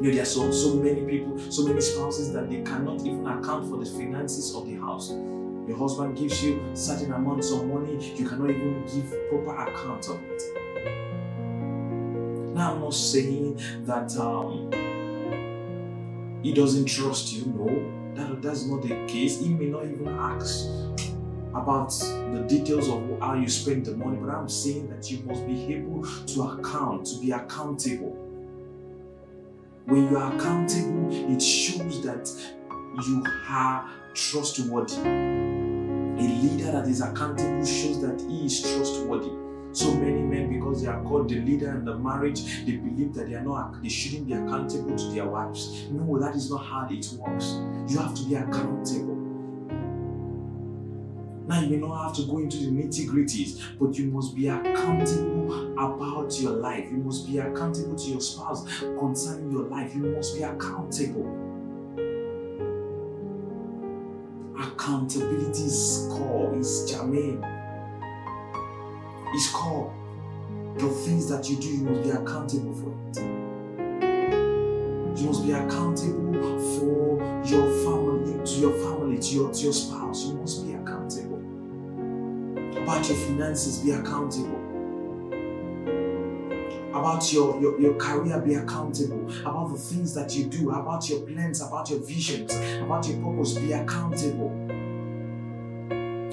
you know, there are so, so many people, so many spouses that they cannot even account for the finances of the house. Your husband gives you certain amounts of money, you cannot even give proper account of it. Now, I'm not saying that um, he doesn't trust you. No, that, that's not the case. He may not even ask about the details of how you spend the money, but I'm saying that you must be able to account, to be accountable when you are accountable, it shows that you are trustworthy. A leader that is accountable shows that he is trustworthy. So many men, because they are called the leader in the marriage, they believe that they are not they shouldn't be accountable to their wives. No, that is not how it works. You have to be accountable. Now, you may not have to go into the nitty gritties, but you must be accountable about your life. You must be accountable to your spouse concerning your life. You must be accountable. Accountability is is germane, is core. The things that you do, you must be accountable for it. You must be accountable for your family, to your family, to your, to your spouse. You must be accountable about your finances, be accountable. About your, your, your career, be accountable. About the things that you do, about your plans, about your visions, about your purpose, be accountable.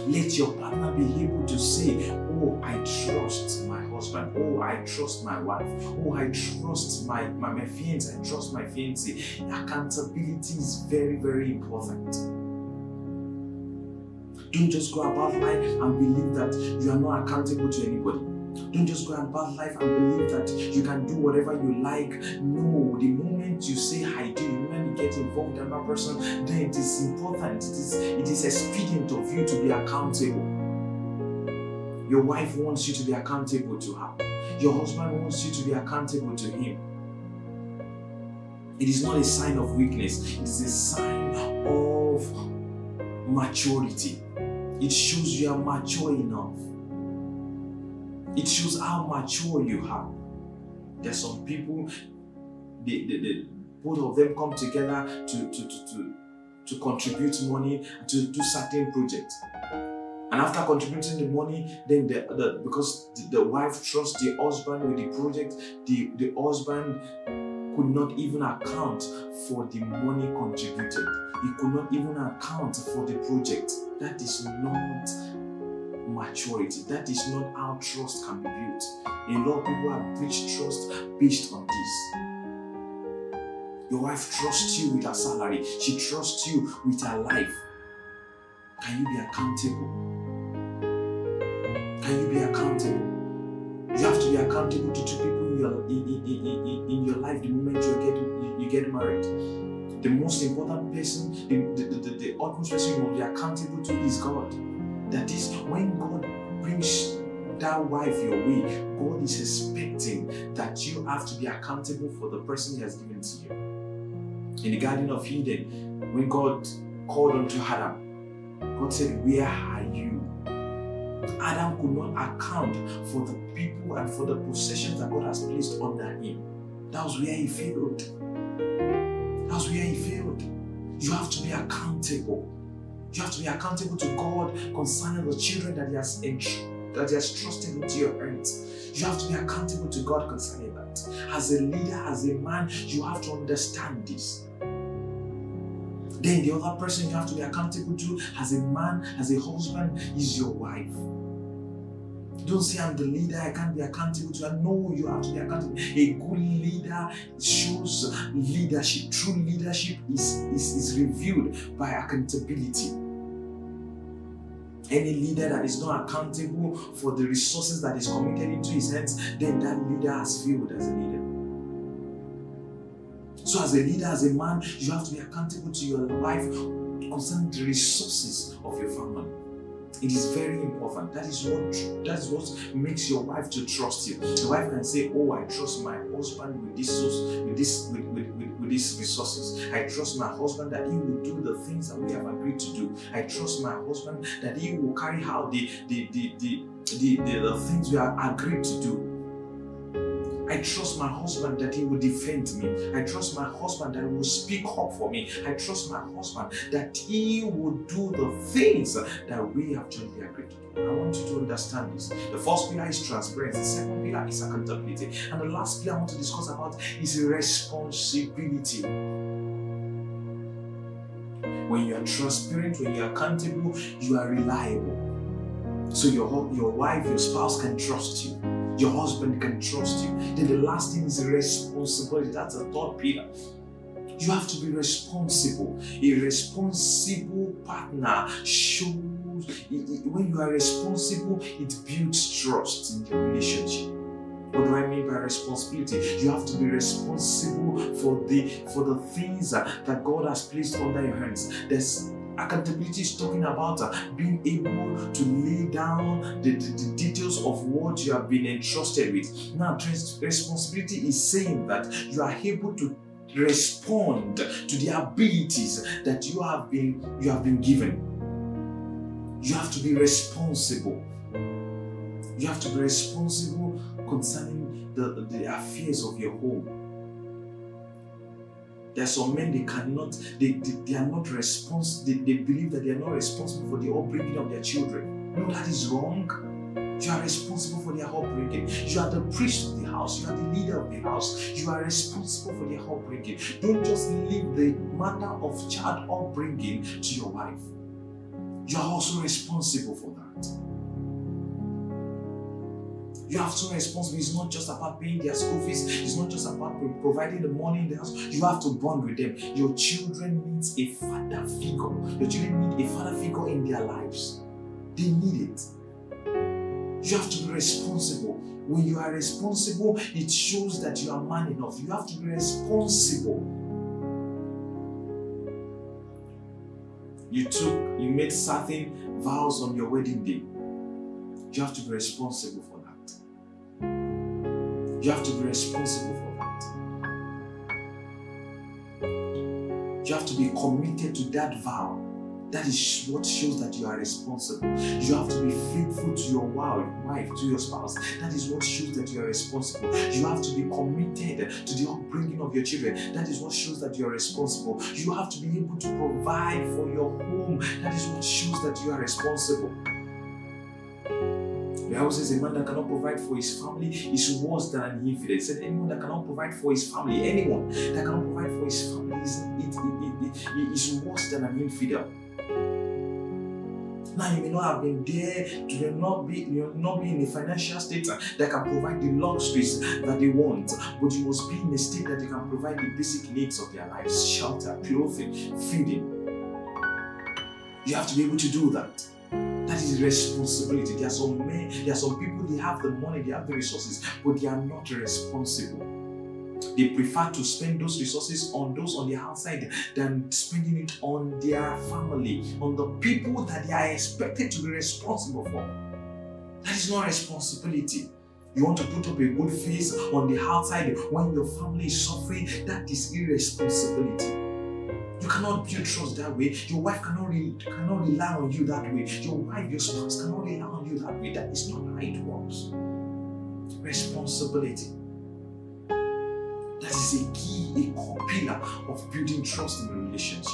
Let your partner be able to say, Oh, I trust my husband. Oh, I trust my wife. Oh, I trust my, my, my fiance. I trust my fiancé. Accountability is very, very important. Don't just go about life and believe that you are not accountable to anybody. Don't just go about life and believe that you can do whatever you like. No, the moment you say I do, the moment you get involved with another person, then it is important. It is it is expedient of you to be accountable. Your wife wants you to be accountable to her. Your husband wants you to be accountable to him. It is not a sign of weakness, it is a sign of maturity. It shows you are mature enough. It shows how mature you are. There's some people, they, they, they, both of them come together to, to, to, to, to contribute money to do certain projects. And after contributing the money, then the, the because the, the wife trusts the husband with the project, the, the husband could not even account for the money contributed. He could not even account for the project. That is not maturity. That is not how trust can be built. A lot of people have breached trust based on this. Your wife trusts you with her salary. She trusts you with her life. Can you be accountable? Can you be accountable? You have to be accountable to two people in your in, in, in, in, your life the moment you get you get married. The most important person, the, the, the, the utmost person you will be accountable to is God. That is when God brings that wife your way, God is expecting that you have to be accountable for the person He has given to you. In the Garden of Eden, when God called unto Adam, God said, Where are you? Adam could not account for the people and for the possessions that God has placed under him. That was where he failed. That was where he failed. You have to be accountable. You have to be accountable to God concerning the children that He has that He has trusted into your hands. You have to be accountable to God concerning that. As a leader, as a man, you have to understand this. Then the other person you have to be accountable to as a man, as a husband, is your wife. Don't say I'm the leader, I can't be accountable to her. No, you have to be accountable. A good leader shows leadership. True leadership is, is, is revealed by accountability. Any leader that is not accountable for the resources that is committed into his hands, then that leader has failed as a leader. So, as a leader, as a man, you have to be accountable to your life concerning the resources of your family. It is very important. That is what that is what makes your wife to trust you. The wife can say, "Oh, I trust my husband with this with this with, with, with, with these resources. I trust my husband that he will do the things that we have agreed to do. I trust my husband that he will carry out the the the the, the, the, the things we have agreed to do." I trust my husband that he will defend me. I trust my husband that he will speak up for me. I trust my husband that he will do the things that we have jointly agreed to do. I want you to understand this. The first pillar is transparency, the second pillar is accountability, and the last pillar I want to discuss about is responsibility. When you are transparent, when you are accountable, you are reliable. So your, your wife, your spouse can trust you. Your husband can trust you. Then the last thing is responsibility. That's the third pillar. You have to be responsible. A responsible partner shows when you are responsible, it builds trust in your relationship. What do I mean by responsibility? You have to be responsible for the for the things that God has placed under your hands. There's Accountability is talking about uh, being able to lay down the, the, the, details of what you have been entrusted with. Now, responsibility is saying that you are able to respond to the abilities that you have been you have been given. You have to be responsible. You have to be responsible concerning the, the affairs of your home there are some men they cannot, they, they, they are not responsible, they, they believe that they are not responsible for the upbringing of their children. No, that is wrong. You are responsible for their upbringing. You are the priest of the house. You are the leader of the house. You are responsible for their upbringing. Don't just leave the matter of child upbringing to your wife. You are also responsible for that. You have to be responsible. It's not just about paying their school fees. It's not just about providing the money in the house. You have to bond with them. Your children need a father figure. Your children need a father figure in their lives. They need it. You have to be responsible. When you are responsible, it shows that you are man enough. You have to be responsible. You took, you made certain vows on your wedding day. You have to be responsible for you have to be responsible for that. You have to be committed to that vow. That is what shows that you are responsible. You have to be faithful to your wife, to your spouse. That is what shows that you are responsible. You have to be committed to the upbringing of your children. That is what shows that you are responsible. You have to be able to provide for your home. That is what shows that you are responsible. The Bible says a man that cannot provide for his family is worse than an infidel. It said anyone that cannot provide for his family, anyone that cannot provide for his family is, it, it, it, is worse than an infidel. Now you may not have been there, you may not be, you may not be in a financial state that can provide the luxuries that they want, but you must be in a state that you can provide the basic needs of their lives: shelter, clothing, feeding. You have to be able to do that. That is responsibility. There are some men, there are some people, they have the money, they have the resources, but they are not responsible. They prefer to spend those resources on those on the outside than spending it on their family, on the people that they are expected to be responsible for. That is not responsibility. You want to put up a good face on the outside when your family is suffering. That is irresponsibility. You cannot build trust that way. Your wife cannot, re- cannot rely on you that way. Your wife, your spouse cannot rely on you that way. That is not how it works. Responsibility. That is a key, a core pillar of building trust in a relationship.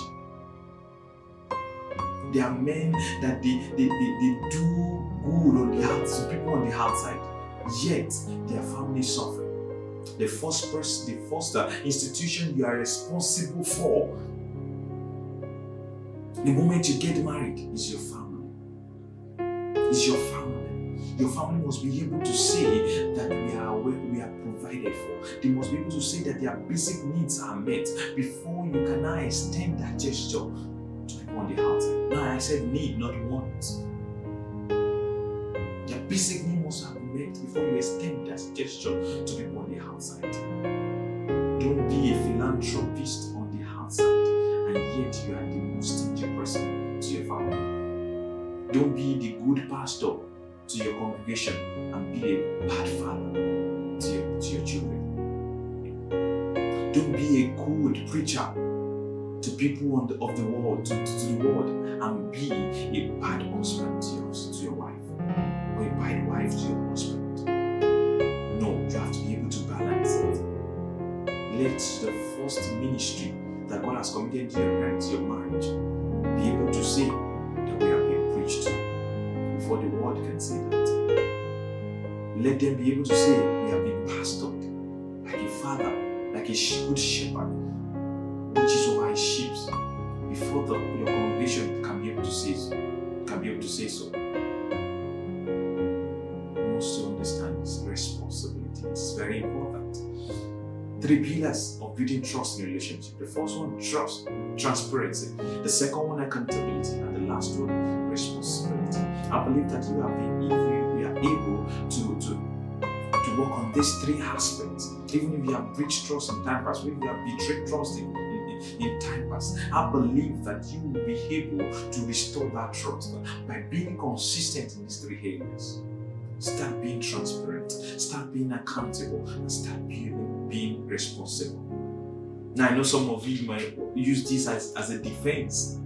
There are men that they, they, they, they do good on the outside, people on the outside, yet their family suffer. The first person, the first uh, institution you are responsible for the moment you get married is your family. Is your family. Your family must be able to say that we are we are provided for. They must be able to say that their basic needs are met before you can now extend that gesture to people on the outside. Now I said need, not want. Their basic needs must have been met before you extend that gesture to people on the outside. Don't be a philanthropist on the outside and yet you are the person to your family. Don't be the good pastor to your congregation and be a bad father to your, to your children. Don't be a good preacher to people on the, of the world, to, to, the world, and be a bad husband to your, to your wife, or a bad wife to your husband. No, you have to be able to balance it. Let the first ministry that God has committed to your marriage, your marriage, be able to say that we have been preached before the world can say that. Let them be able to say we have been pastored like a father, like a good shepherd, which is over his sheep, before the, your congregation can be able to say so. Can be able to say so. You must understand this responsibility. It's very important three pillars building trust in a relationship. The first one, trust, transparency. The second one, accountability. And the last one, responsibility. I believe that you have been, if you, are able to, to, to work on these three aspects, even if you have breached trust in time past, even if you have betrayed trust in, in, in time past, I believe that you will be able to restore that trust by being consistent in these three areas. Start being transparent, start being accountable, and start being, being responsible. Now, I know some of you might use this as, as a defense.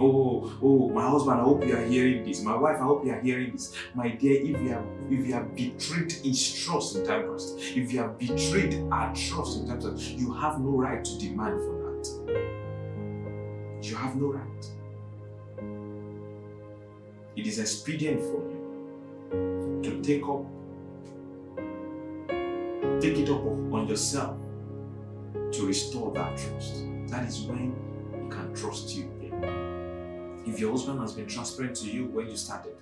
Oh, oh, my husband, I hope you are hearing this. My wife, I hope you are hearing this. My dear, if you have if you have betrayed his trust in time past, if you have betrayed our trust in time past, you have no right to demand for that. You have no right. It is expedient for you to take up take it up on yourself to restore that trust. That is when he can trust you again. If your husband has been transparent to you when you started,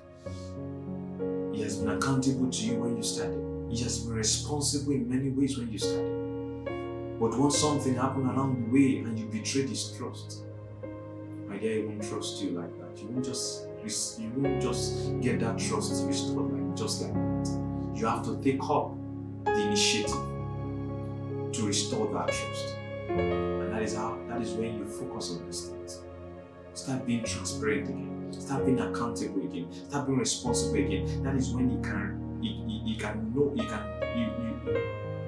he has been accountable to you when you started, he has been responsible in many ways when you started. But once something happened along the way and you betrayed his trust, my dear, he won't trust you like that. You won't just you won't just get that trust restored like just like that. You have to take up the initiative to restore that trust. And that is how that is when you focus on these things. Start being transparent again. Start being accountable again. Start being responsible again. That is when you can you, you, you can know you can you, you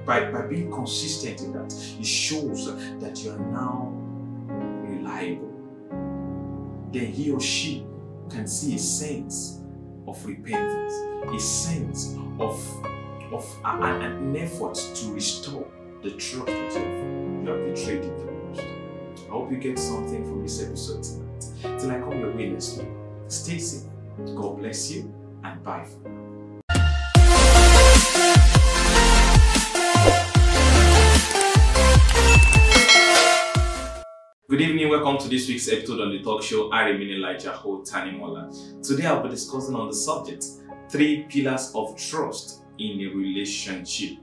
by, by being consistent in that, it shows that you are now reliable. Then he or she can see a sense of repentance, a sense of, of an effort to restore the trust that you have, betrayed in the past. I hope you get something from this episode tonight. Till I come your way next week, stay safe. God bless you and bye for now. Good evening, welcome to this week's episode on the talk show. I remain Elijah Ho Tanimola. Today I'll be discussing on the subject three pillars of trust in a relationship.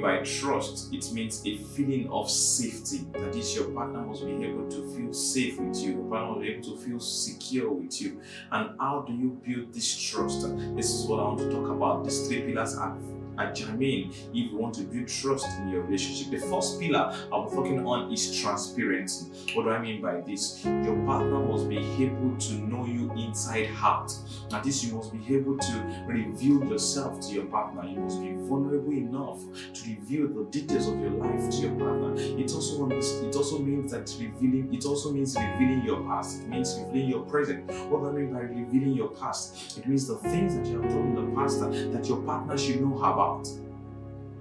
By trust? It means a feeling of safety. That is, your partner must be able to feel safe with you. Your partner must be able to feel secure with you. And how do you build this trust? This is what I want to talk about. These three pillars are are germane if you want to build trust in your relationship. The first pillar I'm talking on is transparency. What do I mean by this? Your partner must be able to know you inside out. At this, you must be able to reveal yourself to your partner. You must be vulnerable enough to reveal the details of your life to your partner. It also it also means that revealing it also means revealing your past. It means revealing your present. What do I mean by revealing your past? It means the things that you have done in the past that your partner should know about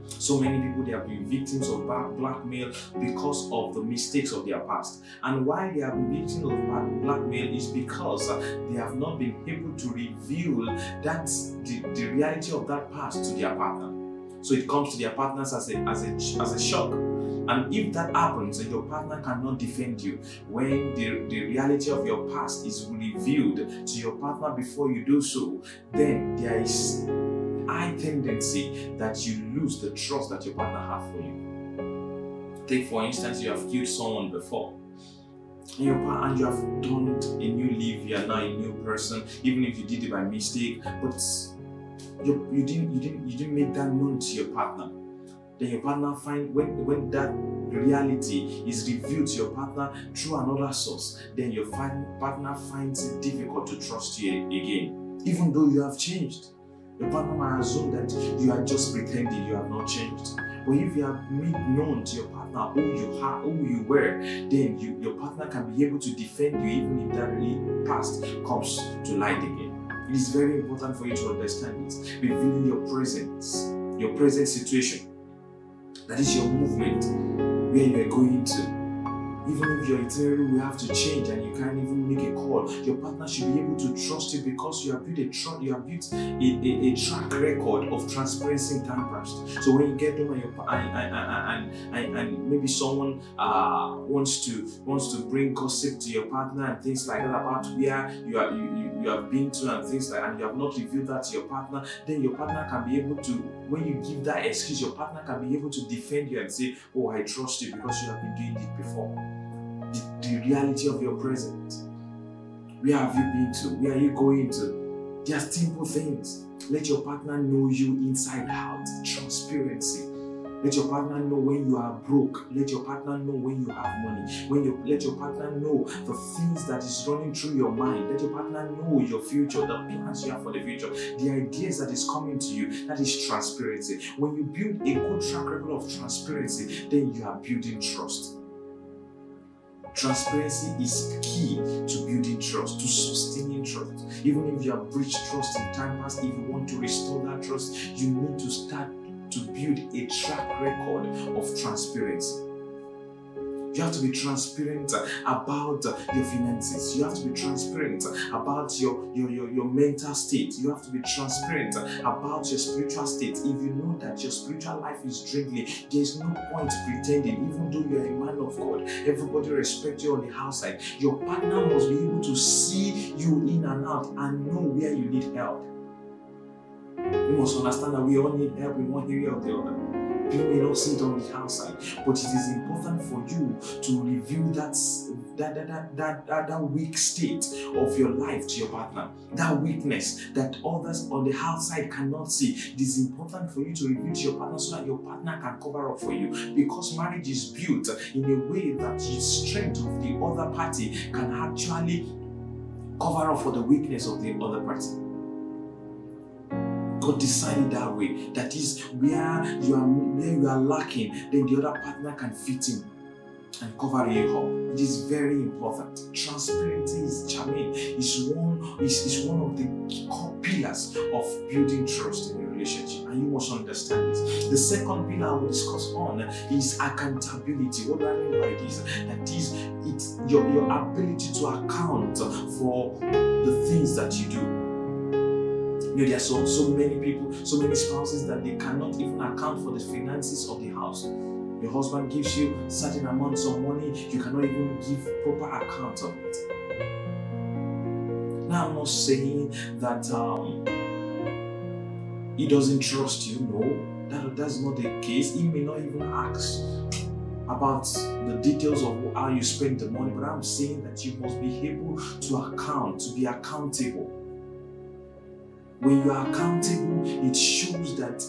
So many people they have been victims of blackmail because of the mistakes of their past. And why they have been victims of blackmail is because uh, they have not been able to reveal that the, the reality of that past to their partner. So it comes to their partners as a as a as a shock. And if that happens and your partner cannot defend you, when the, the reality of your past is revealed to your partner before you do so, then there is high tendency that you lose the trust that your partner has for you. Take for instance, you have killed someone before. And, your, and you have done a new leave, you are now a new person, even if you did it by mistake, but you, you didn't you didn't you didn't make that known to your partner. Then your partner find when when that reality is revealed to your partner through another source, then your partner finds it difficult to trust you again, even though you have changed. Your partner might assume that you are just pretending you have not changed. But if you have made known to your partner who you are, who you were, then you, your partner can be able to defend you even if that past comes to light again. It is very important for you to understand this. Revealing your presence, your present situation. That is your movement, where you are going to even if your itinerary will have to change and you can't even make a call, your partner should be able to trust you because you have built a trust, you have built a, a, a, track record of transparency in past. So when you get home and, your, and, and, and, and, maybe someone uh, wants to wants to bring gossip to your partner and things like that about where you are you, you, you have been to and things like and you have not revealed that to your partner, then your partner can be able to when you give that excuse, your partner can be able to defend you and say, Oh, I trust you because you have been doing it before the, the reality of your present. Where have you been to? Where are you going to? Are simple things. Let your partner know you inside out. Transparency. Let your partner know when you are broke. Let your partner know when you have money. When you let your partner know the things that is running through your mind. Let your partner know your future, the plans you have for the future, the ideas that is coming to you. That is transparency. When you build a good track record of transparency, then you are building trust. Transparency is key to building trust, to sustaining trust. Even if you have breached trust in time past, if you want to restore that trust, you need to start to build a track record of transparency. You have to be transparent about your finances. You have to be transparent about your, your, your, your mental state. You have to be transparent about your spiritual state. If you know that your spiritual life is dwindling, there's no point pretending, even though you're a man of God. Everybody respect you on the outside. Your partner must be able to see you in and out and know where you need help. You must understand that we all need help in one area or the other. You may not see it on the outside, but it is important for you to reveal that that, that, that, that, that weak state of your life to your partner, that weakness that others on the outside cannot see. It is important for you to reveal to your partner so that your partner can cover up for you because marriage is built in a way that the strength of the other party can actually cover up for the weakness of the other party. God designed it that way. That is where you are where you are lacking, then the other partner can fit in and cover you up. It is very important. Transparency is charming. It's one is, is one of the core pillars of building trust in a relationship, and you must understand this. The second pillar I will discuss on is accountability. What do I mean by this? That is, it's your, your ability to account for the things that you do you know, there are so, so many people, so many spouses that they cannot even account for the finances of the house. Your husband gives you certain amounts of money, you cannot even give proper account of it. Now, I'm not saying that um, he doesn't trust you. No, that that's not the case. He may not even ask about the details of how you spend the money, but I'm saying that you must be able to account, to be accountable. When you are accountable, it shows that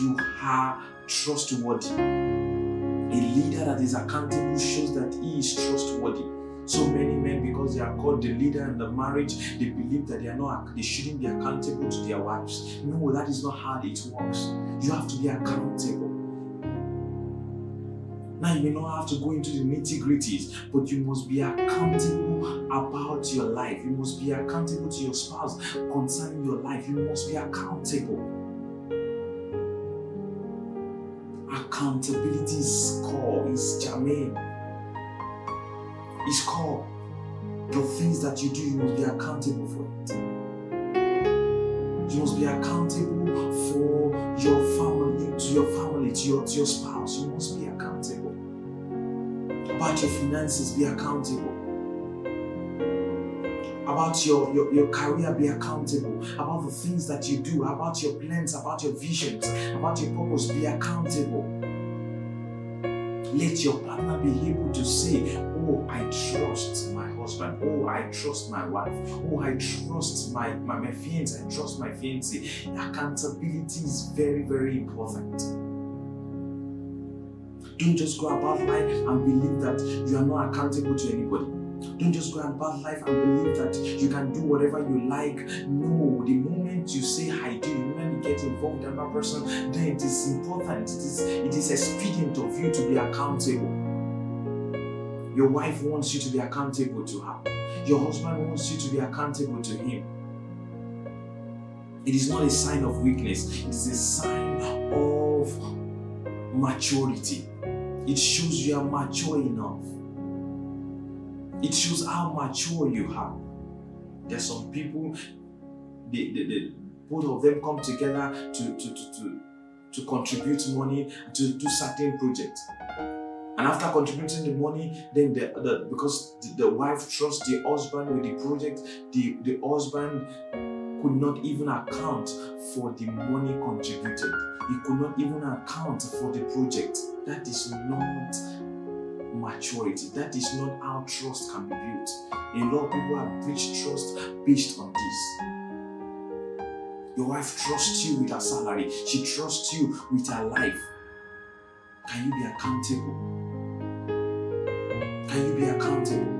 you are trustworthy. A leader that is accountable shows that he is trustworthy. So many men, because they are called the leader in the marriage, they believe that they are not they shouldn't be accountable to their wives. No, that is not how it works. You have to be accountable. Now you may not have to go into the nitty gritties, but you must be accountable about your life. You must be accountable to your spouse concerning your life. You must be accountable. Accountability is is germane. It's core. The things that you do, you must be accountable for it. You must be accountable for your family, to your family, to your, to your spouse. You must be accountable. About your finances, be accountable. About your, your, your career, be accountable. About the things that you do, about your plans, about your visions, about your purpose, be accountable. Let your partner be able to say, Oh, I trust my husband. Oh, I trust my wife. Oh, I trust my, my, my fiance. I trust my fiancé. Accountability is very, very important. Don't just go about life and believe that you are not accountable to anybody. Don't just go about life and believe that you can do whatever you like. No, the moment you say I do, the moment you get involved with another person, then it is important. It is it is expedient of you to be accountable. Your wife wants you to be accountable to her. Your husband wants you to be accountable to him. It is not a sign of weakness, it is a sign of maturity. It shows you are mature enough. It shows how mature you are. There's some people, they, they, they, both of them come together to, to, to, to, to contribute money to do certain projects. And after contributing the money, then the, the because the, the wife trusts the husband with the project, the, the husband could not even account for the money contributed. He could not even account for the project. That is not maturity. That is not how trust can be built. A lot of people have breached trust based on this. Your wife trusts you with her salary, she trusts you with her life. Can you be accountable? Can you be accountable?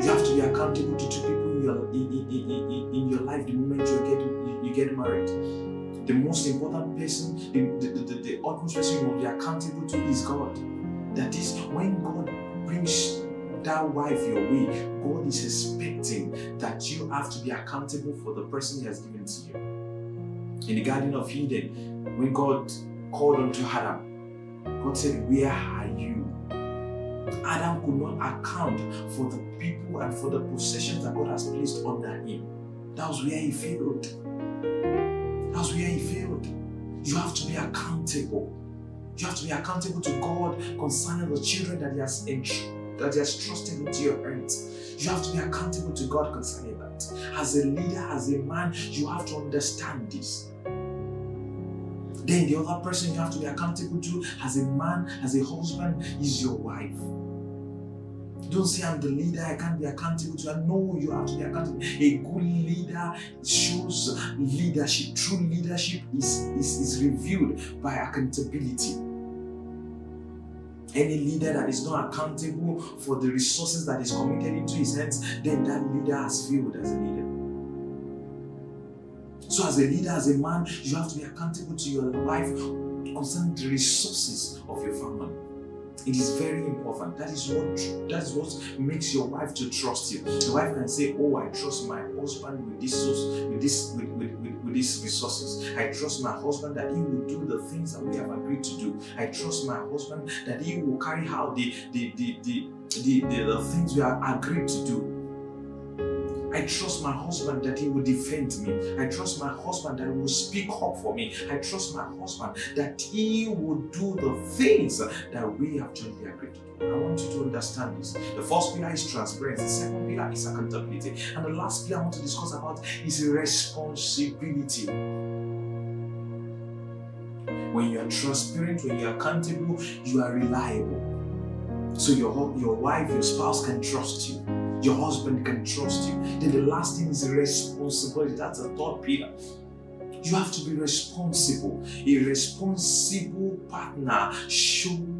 You have to be accountable to two people in your, in, in, in, your life the moment you get, you get married. The most important person, the, the, the, the utmost person you will be accountable to is God. That is, when God brings that wife your way, God is expecting that you have to be accountable for the person He has given to you. In the Garden of Eden, when God called unto Adam, God said, Where are you? Adam could not account for the people and for the possessions that God has placed under him. That was where he failed. That was where he failed. You have to be accountable. You have to be accountable to God concerning the children that He has that He has trusted into your hands. You have to be accountable to God concerning that. As a leader, as a man, you have to understand this. Then the other person you have to be accountable to as a man, as a husband, is your wife. Don't say I'm the leader, I can't be accountable to her. No, you have to be accountable. A good leader shows leadership. True leadership is, is, is revealed by accountability. Any leader that is not accountable for the resources that is committed into his hands, then that leader has failed as a leader. So, as a leader, as a man, you have to be accountable to your life concerning the resources of your family. It is very important. That is what that is what makes your wife to trust you. The wife can say, "Oh, I trust my husband with this with this with, with, with, with these resources. I trust my husband that he will do the things that we have agreed to do. I trust my husband that he will carry out the the the the, the, the, the things we have agreed to do." I trust my husband that he will defend me. I trust my husband that he will speak up for me. I trust my husband that he will do the things that we have jointly agreed to do. I want you to understand this. The first pillar is transparency, the second pillar is accountability, and the last pillar I want to discuss about is responsibility. When you are transparent, when you are accountable, you are reliable. So your, your wife, your spouse can trust you. Your husband can trust you. Then the last thing is responsibility. That's the third pillar. You have to be responsible. A responsible partner shows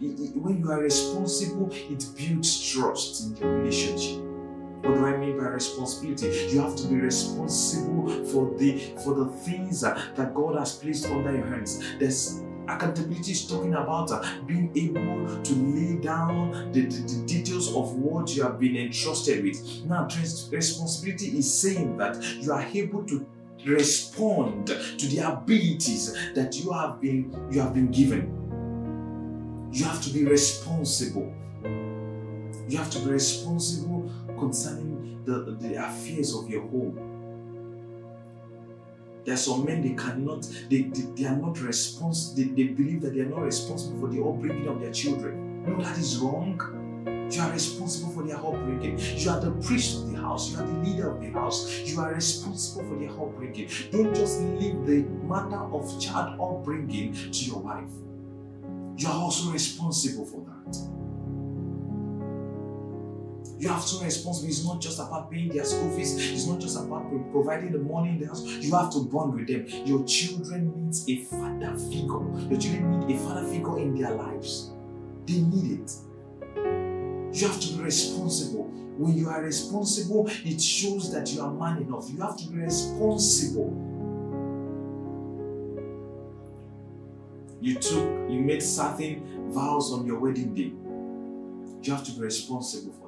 when you are responsible, it builds trust in the relationship. What do I mean by responsibility? You have to be responsible for the for the things that God has placed under your hands. There's accountability is talking about uh, being able to lay down the, the, the details of what you have been entrusted with. Now, responsibility is saying that you are able to respond to the abilities that you have been you have been given. You have to be responsible. You have to be responsible concerning the, the affairs of your home. There are some men they cannot, they, they, they are not responsible, they, they believe that they are not responsible for the upbringing of their children. No, that is wrong. You are responsible for their upbringing. You are the priest of the house. You are the leader of the house. You are responsible for their upbringing. Don't just leave the matter of child upbringing to your wife. You are also responsible for that. You have to be responsible. It's not just about paying their school fees. It's not just about pro- providing the money in the house. You have to bond with them. Your children needs a father figure. Your children need a father figure in their lives. They need it. You have to be responsible. When you are responsible, it shows that you are man enough. You have to be responsible. You took, you made certain vows on your wedding day. You have to be responsible for.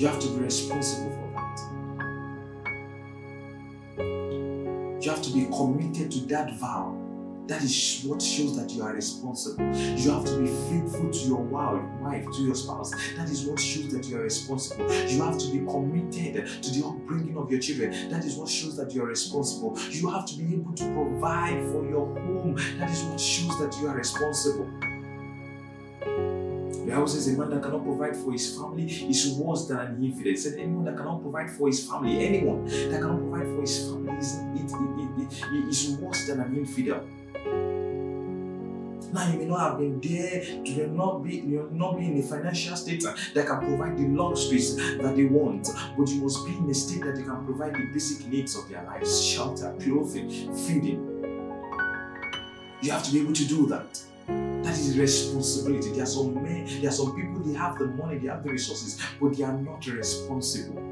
You have to be responsible for that. You have to be committed to that vow. That is what shows that you are responsible. You have to be faithful to your wife, to your spouse. That is what shows that you are responsible. You have to be committed to the upbringing of your children. That is what shows that you are responsible. You have to be able to provide for your home. That is what shows that you are responsible. Bible says a man that cannot provide for his family is worse than an infidel. It said anyone that cannot provide for his family, anyone that cannot provide for his family is, it, it, it, is worse than an infidel. Now you may not have been there, you may not be, you not be in a financial state that can provide the luxuries that they want, but you must be in a state that you can provide the basic needs of their lives: shelter, clothing, feeding. You have to be able to do that. That is responsibility. There are some men, there are some people, they have the money, they have the resources, but they are not responsible.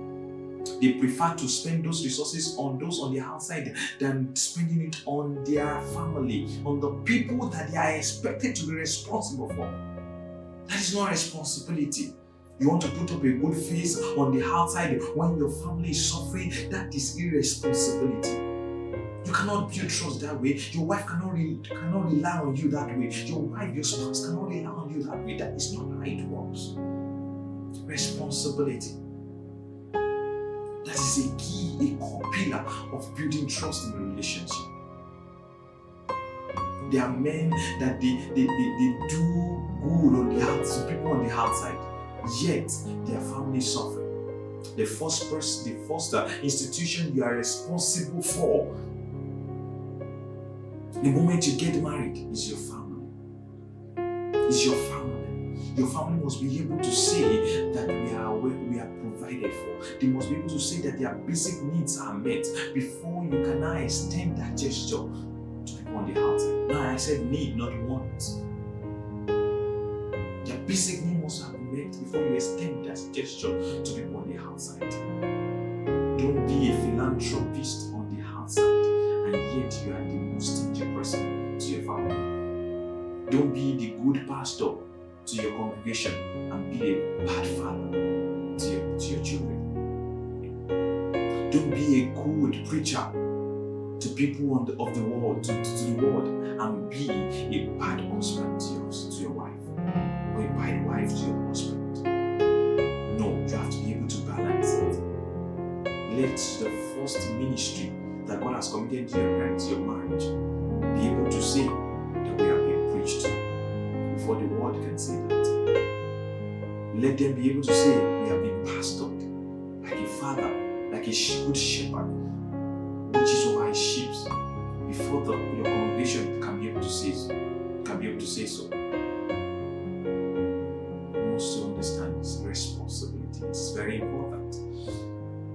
They prefer to spend those resources on those on the outside than spending it on their family, on the people that they are expected to be responsible for. That is not responsibility. You want to put up a good face on the outside when your family is suffering, that is irresponsibility. You cannot build trust that way. Your wife cannot, re- cannot rely on you that way. Your wife, your spouse cannot rely on you that way. That is not how it works. Responsibility. That is a key, a core pillar of building trust in a relationship. There are men that they, they, they, they do good on the outside, people on the outside, yet their family suffer. The first person, the first uh, institution you are responsible for the moment you get married is your family. Is your family. Your family must be able to say that we are we are provided for. They must be able to say that their basic needs are met before you can now extend that gesture to people on the outside. Now I said need, not want. Their basic need must have been met before you extend that gesture to people on the outside. Don't be a philanthropist on the outside and yet you are the person to your family. Don't be the good pastor to your congregation and be a bad father to your, to your children. Don't be a good preacher to people the, of the world, to, to the world, and be a bad husband to your, to your wife, or a bad wife to your husband. No, you have to be able to balance it. Let the first ministry that God has committed to your parents, your marriage, be able to say that we are being preached before the world can say that. Let them be able to say we have been pastored like a father, like a good shepherd, which is over his sheep, before before the, your congregation can be able to say so. Can be able to say so. You must understand this responsibility. It's very important.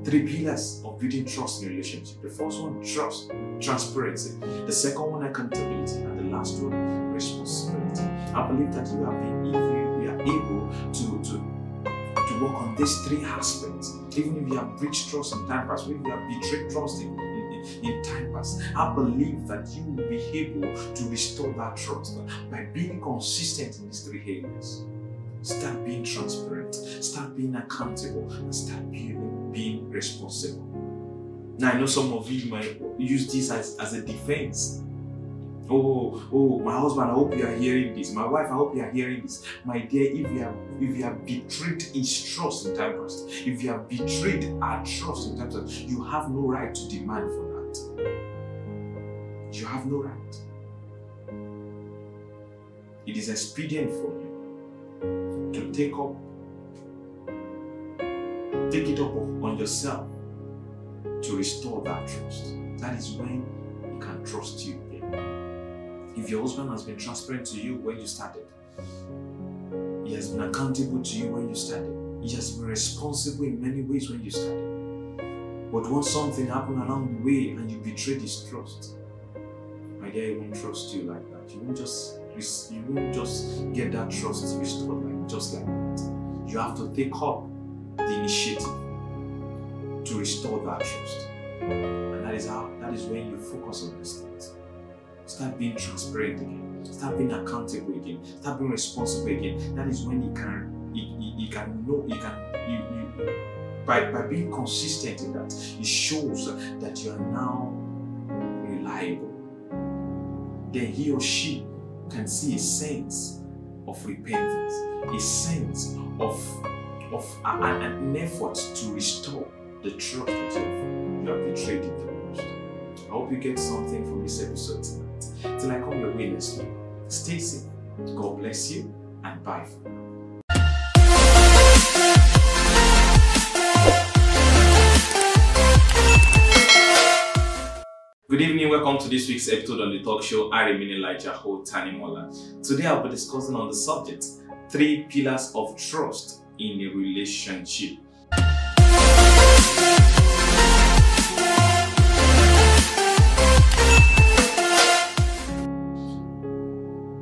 Three pillars of building trust in a relationship. The first one, trust, transparency. The second one, accountability. And the last one, responsibility. I believe that you have been, we are able to, to to work on these three aspects. Even if you have breached trust in time past, even if you have betrayed trust in, in, in time past, I believe that you will be able to restore that trust by being consistent in these three areas. Start being transparent, start being accountable, and start being, being responsible. Now, I know some of you might use this as, as a defense Oh, oh, my husband, I hope you are hearing this. My wife, I hope you are hearing this. My dear, if you have if you have betrayed his trust in time past, if you have betrayed our trust in time past, you have no right to demand for that. You have no right. It is expedient for you to take up, take it up on yourself to restore that trust. That is when he can trust you again. if your husband has been transparent to you when you started, he has been accountable to you when you started, he has been responsible in many ways when you started. But once something happened along the way and you betrayed his trust, my dear, he won't trust you like that. You won't just you won't just get that trust restored like just like that. You have to take up the initiative to restore that trust. And that is how that is when you focus on these things. Start being transparent again. Start being accountable again. Start being responsible again. That is when you can you, you, you can know you can you, you by, by being consistent in that, it shows that you are now reliable. Then he or she can see a sense of repentance, a sense of of an, an effort to restore the trust that you have, betrayed in the past. I hope you get something from this episode tonight. Till I come your way next week. Stay safe. God bless you and bye for now. Good evening, welcome to this week's episode on the talk show. I remain Elijah Ho Tanimola. Today I'll be discussing on the subject three pillars of trust in a relationship.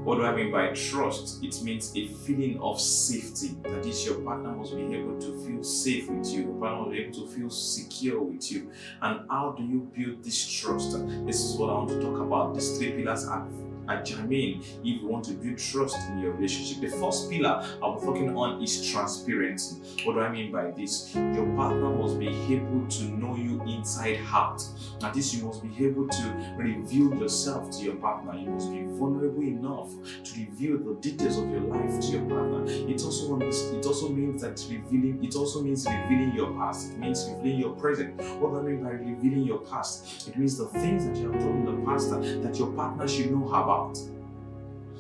What do I mean by trust? It means a feeling of safety. That is, your partner must be able to feel safe with you. Your partner must be able to feel secure with you. And how do you build this trust? This is what I want to talk about. These three pillars are at germane if you want to build trust in your relationship. The first pillar I'm talking on is transparency. What do I mean by this? Your partner must be able to know you inside out. At this, you must be able to reveal yourself to your partner. You must be vulnerable enough to reveal the details of your life to your partner. It also it also means that revealing it also means revealing your past. It means revealing your present. What do I mean by revealing your past? It means the things that you have done in the past that your partner should know about.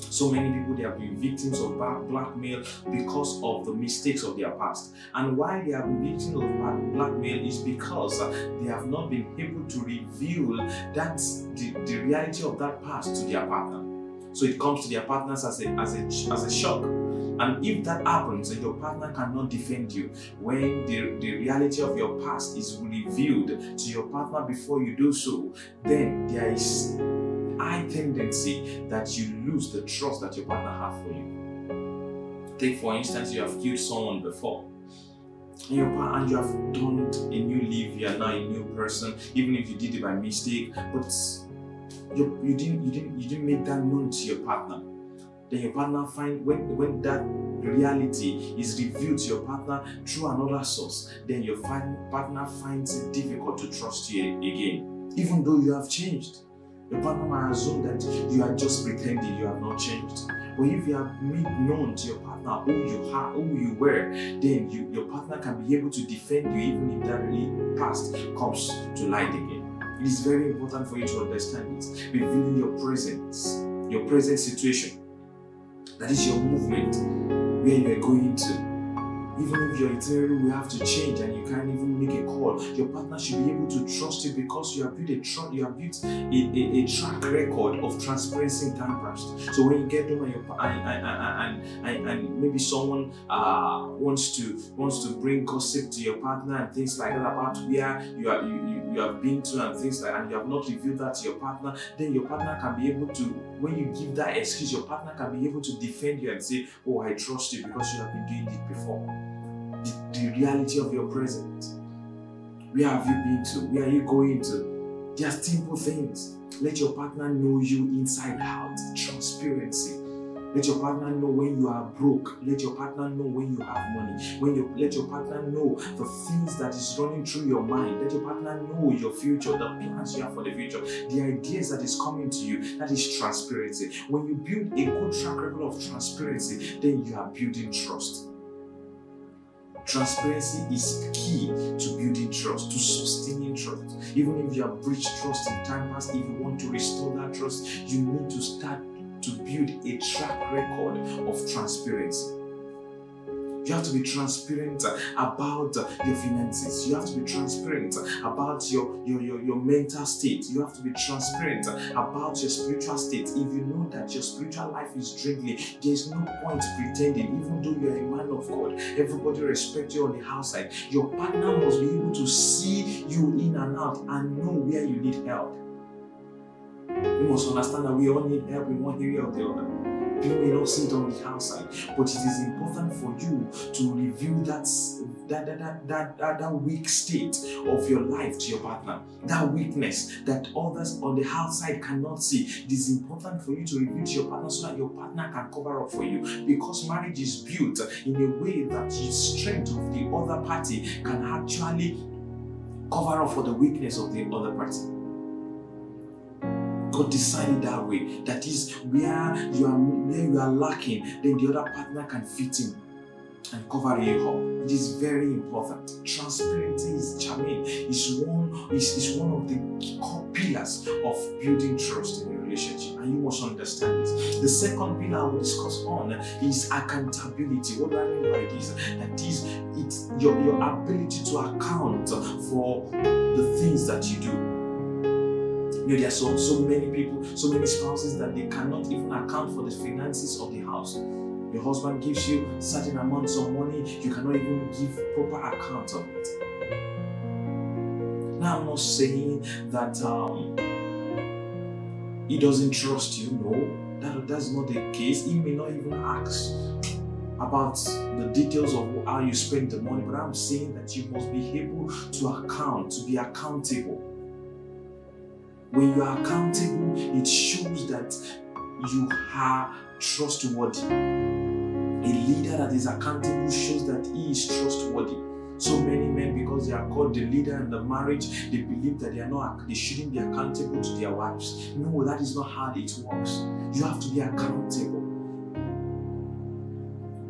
So many people they have been victims of blackmail because of the mistakes of their past. And why they have been victims of blackmail is because uh, they have not been able to reveal that the, the reality of that past to their partner. So it comes to their partners as a as a as a shock. And if that happens and your partner cannot defend you, when the, the reality of your past is revealed to your partner before you do so, then there is high tendency that you lose the trust that your partner has for you. Take for instance, you have killed someone before. And, your, and you have done a new life, you are now a new person, even if you did it by mistake, but you, you didn't you didn't you didn't make that known to your partner. Then your partner find when when that reality is revealed to your partner through another source, then your partner finds it difficult to trust you again, even though you have changed. Your partner might assume that you are just pretending you have not changed. But if you have made known to your partner who you are, who you were, then you, your partner can be able to defend you even if that really past comes to light again. It is very important for you to understand it. Revealing your presence, your present situation. That is your movement, where you are going to. Even if your itinerary will have to change and you can't even make a call, your partner should be able to trust you because you have built a you have built a, a, a track record of transparency time past. So when you get home and, and, and, and, and, and maybe someone uh, wants to wants to bring gossip to your partner and things like that about where you are you, you, you have been to and things like and you have not revealed that to your partner, then your partner can be able to when you give that excuse, your partner can be able to defend you and say, Oh, I trust you because you have been doing it before. The, reality of your present. Where have you been to? Where are you going to? Just simple things. Let your partner know you inside out. Transparency. Let your partner know when you are broke. Let your partner know when you have money. When you let your partner know the things that is running through your mind. Let your partner know your future, the plans you have for the future, the ideas that is coming to you. That is transparency. When you build a good track record of transparency, then you are building trust. Transparency is key to building trust, to sustaining trust. Even if you have breached trust in time past, if you want to restore that trust, you need to start to build a track record of transparency. You have to be transparent about your finances. You have to be transparent about your, your, your, your mental state. You have to be transparent about your spiritual state. If you know that your spiritual life is dwindling, there is no point pretending, even though you're a man of God. Everybody respects you on the outside. Your partner must be able to see you in and out and know where you need help. You must understand that we all need help in one area or the other. You may not see it on the outside, but it is important for you to reveal that that, that, that, that, that, weak state of your life to your partner. That weakness that others on the outside cannot see. It is important for you to reveal to your partner so that your partner can cover up for you. Because marriage is built in a way that the strength of the other party can actually cover up for the weakness of the other party. God designed it that way. That is where you are where you are lacking, then the other partner can fit in and cover you up. It is very important. Transparency is charming. Is one is, is one of the core pillars of building trust in a relationship, and you must understand this. The second pillar I will discuss on is accountability. What do I mean by this? That is, it's your, your ability to account for the things that you do. You know, there are so, so many people, so many spouses that they cannot even account for the finances of the house. Your husband gives you certain amounts of money, you cannot even give proper account of it. Now, I'm not saying that um, he doesn't trust you. No, that, that's not the case. He may not even ask about the details of how you spend the money, but I'm saying that you must be able to account, to be accountable. When you are accountable, it shows that you are trustworthy. A leader that is accountable shows that he is trustworthy. So many men, because they are called the leader in the marriage, they believe that they are not they shouldn't be accountable to their wives. No, that is not how it works. You have to be accountable.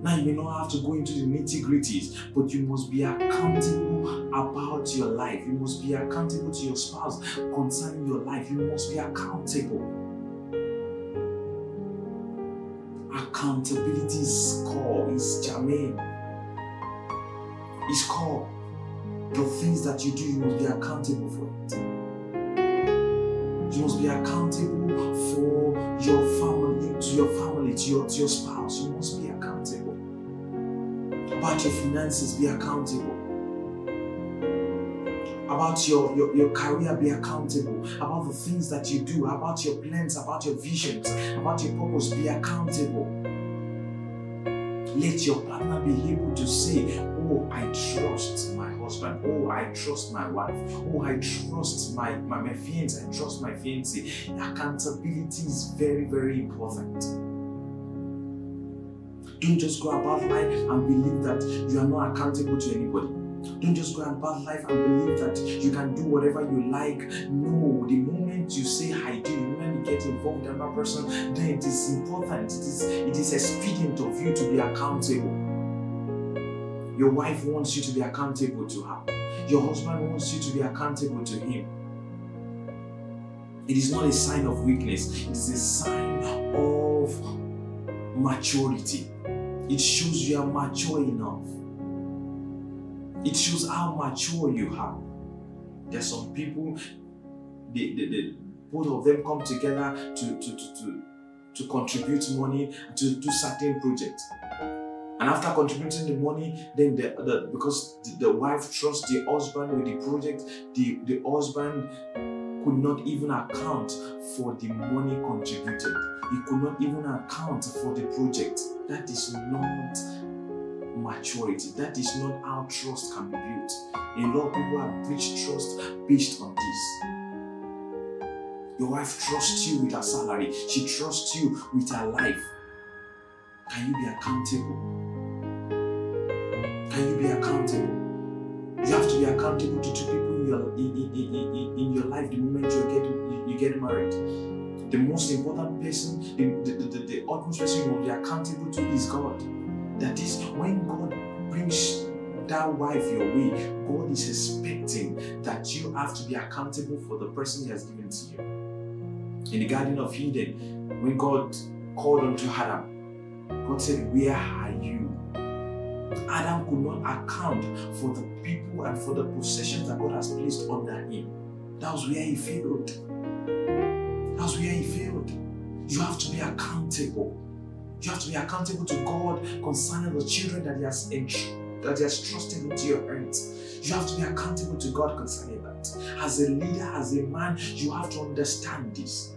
Now you may not have to go into the nitty gritties, but you must be accountable about your life. You must be accountable to your spouse concerning your life. You must be accountable. Accountability is core, is germane. It's core. The things that you do, you must be accountable for it. You must be accountable for your family, to your family, to your, to your spouse. You must be. About your finances, be accountable. About your, your, your career, be accountable. About the things that you do, about your plans, about your visions, about your purpose, be accountable. Let your partner be able to say, Oh, I trust my husband. Oh, I trust my wife. Oh, I trust my, my, my fiance. I trust my fiancé. Accountability is very, very important. Don't just go about life and believe that you are not accountable to anybody. Don't just go about life and believe that you can do whatever you like. No, the moment you say I do, the moment you get involved with another person, then it is important. It is it is expedient of you to be accountable. Your wife wants you to be accountable to her. Your husband wants you to be accountable to him. It is not a sign of weakness, it is a sign of maturity. It shows you are mature enough. It shows how mature you are. There's some people, they, they, both of them come together to, to, to, to, to contribute money to do certain projects. And after contributing the money, then the, the because the, the wife trusts the husband with the project, the, the husband could not even account for the money contributed. He could not even account for the project. That is not maturity. That is not how trust can be built. A lot of people have breached trust based on this. Your wife trusts you with her salary. She trusts you with her life. Can you be accountable? Can you be accountable? You have to be accountable to two people your in, in, in, in your life the moment you get you, get married. The most important person, the, the, the, the utmost person you will be accountable to is God. That is when God brings that wife your way, God is expecting that you have to be accountable for the person He has given to you. In the Garden of Eden, when God called unto Adam, God said, Where are you? Adam could not account for the people and for the possessions that God has placed under him. That was where he failed. That was where he failed. You have to be accountable. You have to be accountable to God concerning the children that He has that He has trusted into your hands. You have to be accountable to God concerning that. As a leader, as a man, you have to understand this.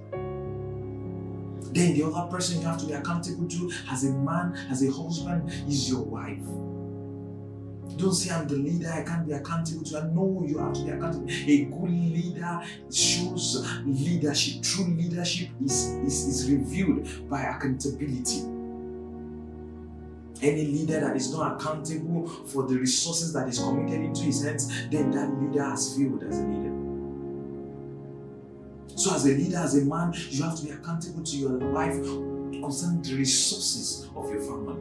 Then the other person you have to be accountable to as a man, as a husband, is your wife. Don't say I'm the leader, I can't be accountable to. I know you have to be accountable. A good leader shows leadership. True leadership is, is, is revealed by accountability. Any leader that is not accountable for the resources that is committed into his hands, then that leader has failed as a leader. So, as a leader, as a man, you have to be accountable to your life concerning the resources of your family.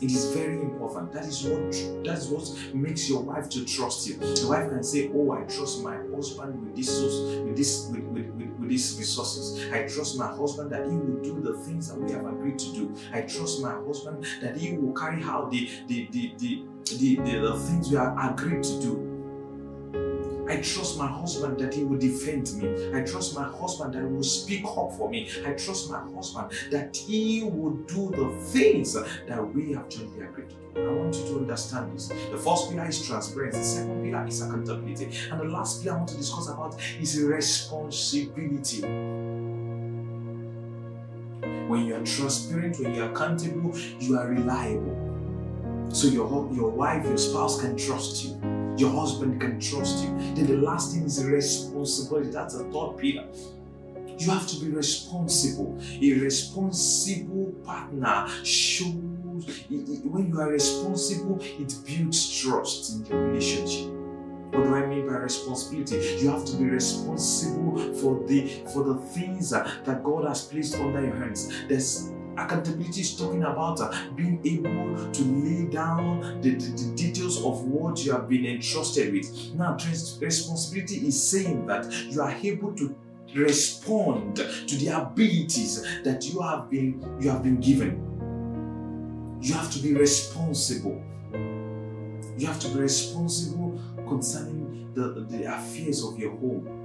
It is very important. That is what that is what makes your wife to trust you. The wife can say, "Oh, I trust my husband with this with this with, with, with, with these resources. I trust my husband that he will do the things that we have agreed to do. I trust my husband that he will carry out the the the the, the, the, the things we have agreed to do." I trust my husband that he will defend me. I trust my husband that he will speak up for me. I trust my husband that he will do the things that we have jointly agreed to do. I want you to understand this. The first pillar is transparency. The second pillar is accountability. And the last pillar I want to discuss about is responsibility. When you are transparent, when you are accountable, you are reliable. So your, your wife, your spouse can trust you your husband can trust you. Then the last thing is responsibility. That's the third pillar. You have to be responsible. A responsible partner shows, when you are responsible, it builds trust in the relationship. What do I mean by responsibility? You have to be responsible for the for the things that God has placed under your hands. There's Accountability is talking about uh, being able to lay down the, the, the, details of what you have been entrusted with. Now, responsibility is saying that you are able to respond to the abilities that you have been you have been given. You have to be responsible. You have to be responsible concerning the, the affairs of your home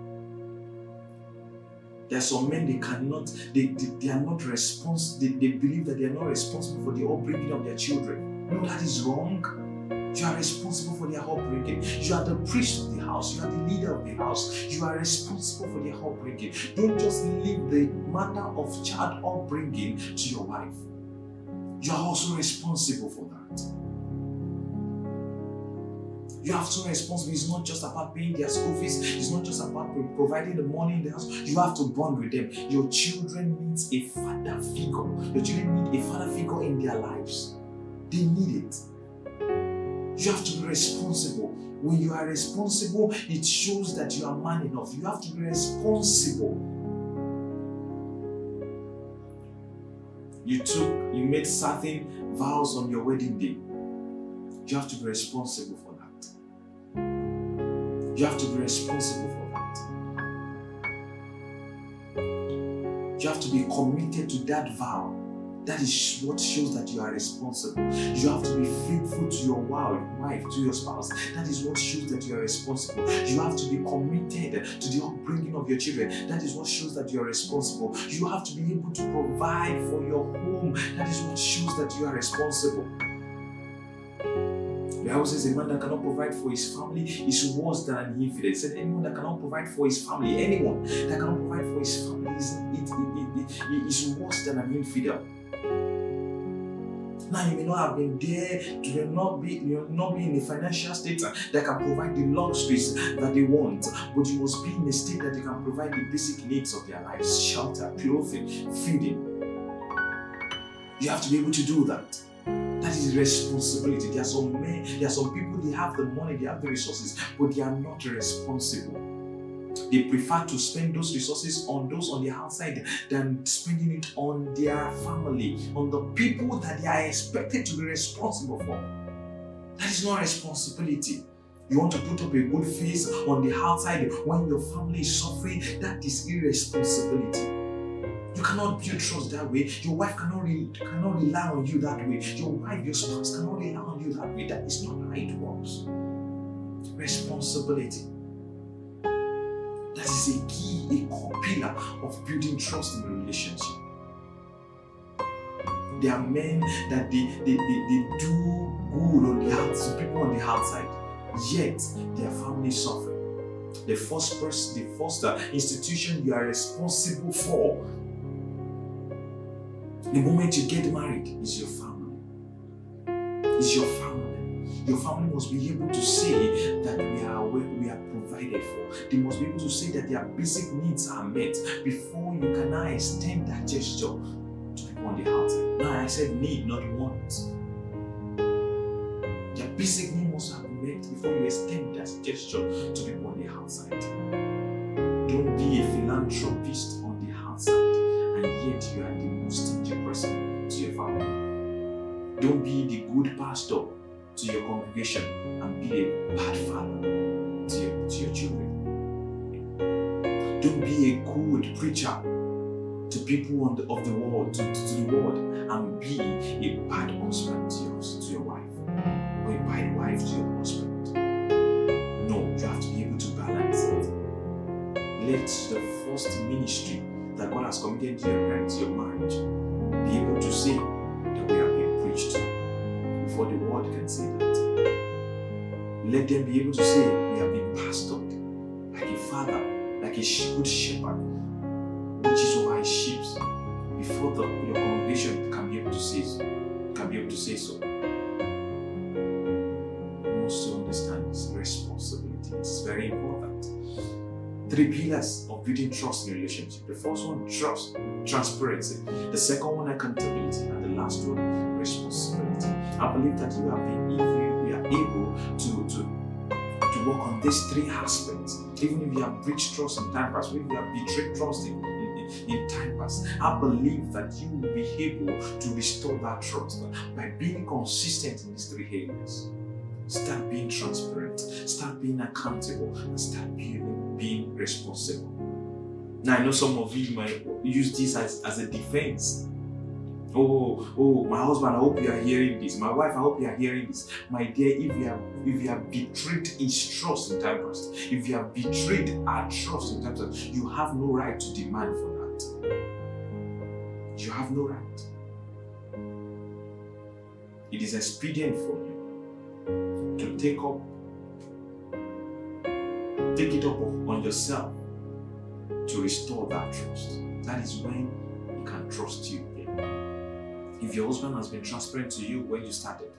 there are some men they cannot, they, they, they are not responsible, they, they believe that they are not responsible for the upbringing of their children. No, that is wrong. You are responsible for their upbringing. You are the priest of the house. You are the leader of the house. You are responsible for their upbringing. Don't just leave the matter of child upbringing to your wife. You are also responsible for that. You have to be responsible. It's not just about paying their school fees. It's not just about providing the money in the house. You have to bond with them. Your children need a father figure. Your children need a father figure in their lives. They need it. You have to be responsible. When you are responsible, it shows that you are man enough. You have to be responsible. You took, you made certain vows on your wedding day. You have to be responsible you have to be responsible for that. You have to be committed to that vow That is what shows that you are responsible. You have to be faithful to your wife, to your spouse. That is what shows that you are responsible. You have to be committed to the upbringing of your children. That is what shows that you are responsible. You have to be able to provide for your home. That is what shows that you are responsible. The Bible says a man that cannot provide for his family is worse than an infidel. It said anyone that cannot provide for his family, anyone that cannot provide for his family is, it, it, it is worse than an infidel. Now you may not have been there, you may not be you may not be in a financial state that can provide the luxuries that they want, but you must be in a state that they can provide the basic needs of their lives: shelter, clothing, feeding. You have to be able to do that. That is responsibility. There are some men, there are some people, they have the money, they have the resources, but they are not responsible. They prefer to spend those resources on those on the outside than spending it on their family, on the people that they are expected to be responsible for. That is not responsibility. You want to put up a good face on the outside when your family is suffering, that is irresponsibility. You cannot build trust that way. Your wife cannot, re- cannot rely on you that way. Your wife, your spouse cannot rely on you that way. That is not how it works. Responsibility. That is a key, a core pillar of building trust in a relationship. There are men that they, they, they, they do good on the outside, people on the outside, yet their family suffer. The first person, the first uh, institution you are responsible for the moment you get married is your family. Is your family. Your family must be able to say that we are we are provided for. They must be able to say that their basic needs are met before you can now extend that gesture to people on the outside. Now I said need, not want. Their basic need must have been met before you extend that gesture to people on the outside. Don't be a philanthropist on the outside and yet you are the most stingy person to your family. Don't be the good pastor to your congregation and be a bad father to your, to your children. Don't be a good preacher to people the, of the world, to, to, to the world, and be a bad husband to your, to your wife, or a bad wife to your husband. No, you have to be able to balance it. Let the first ministry that God has committed to your parents, your marriage, be able to say that we have been preached before the world can say that. Let them be able to say we have been pastored like a father, like a good shepherd, which is over his sheep, before the your congregation can be able to say so, can be able to say so. You must understand this responsibility. It's very important three pillars of building trust in a relationship. The first one, trust, transparency. The second one, accountability. And the last one, responsibility. I believe that you have been, if you, are able to, to, to work on these three aspects, even if you have breached trust in time past, if you have betrayed trust in, in, in time past, I believe that you will be able to restore that trust by being consistent in these three areas. Start being transparent, start being accountable, and start being, being responsible. Now, I know some of you might use this as, as a defense. Oh, oh, my husband, I hope you are hearing this. My wife, I hope you are hearing this. My dear, if you have if you have betrayed his trust in time past, if you have betrayed our trust in time past, you have no right to demand for that. You have no right. It is expedient for you to take up take it up on yourself to restore that trust. That is when he can trust you again. If your husband has been transparent to you when you started,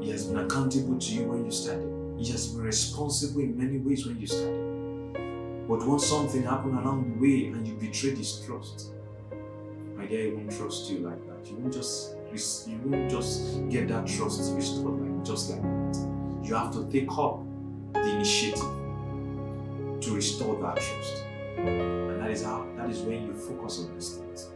he has been accountable to you when you started, he has been responsible in many ways when you started. But once something happened along the way and you betrayed his trust, my dear, he won't trust you like that. You won't just you won't just get that trust restored like just like that. You have to take up the initiative to restore that trust. And that is how that is when you focus on these things.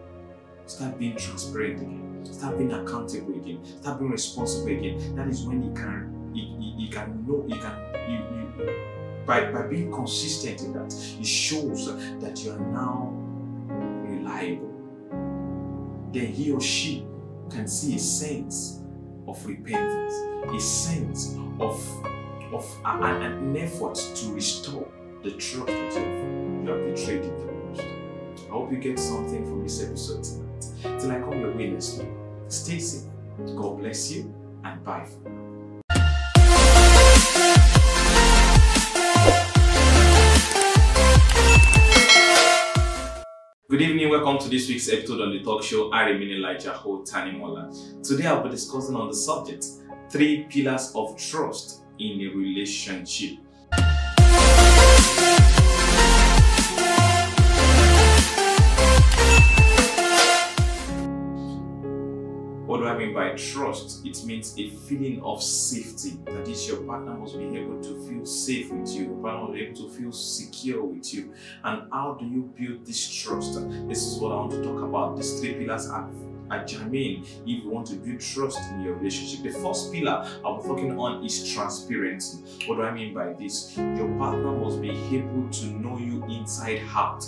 Start being transparent again. Start being accountable again. Start being responsible again. That is when you can you, you, you can know you can you, you by, by being consistent in that, it shows that you are now reliable. then he or she can see a sense of repentance, a sense of, of an, an effort to restore the trust that you have, betrayed in the past. I hope you get something from this episode tonight. Till I come your way next week, stay safe. God bless you and bye for now. Good evening, welcome to this week's episode on the talk show. I remain Elijah Ho Tanimola. Today I'll be discussing on the subject three pillars of trust in a relationship. What do I mean by trust? It means a feeling of safety. That is, your partner must be able to feel safe with you. Your partner must be able to feel secure with you. And how do you build this trust? This is what I want to talk about. These three pillars are are germane if you want to build trust in your relationship. The first pillar I'm talking on is transparency. What do I mean by this? Your partner must be able to know you inside out.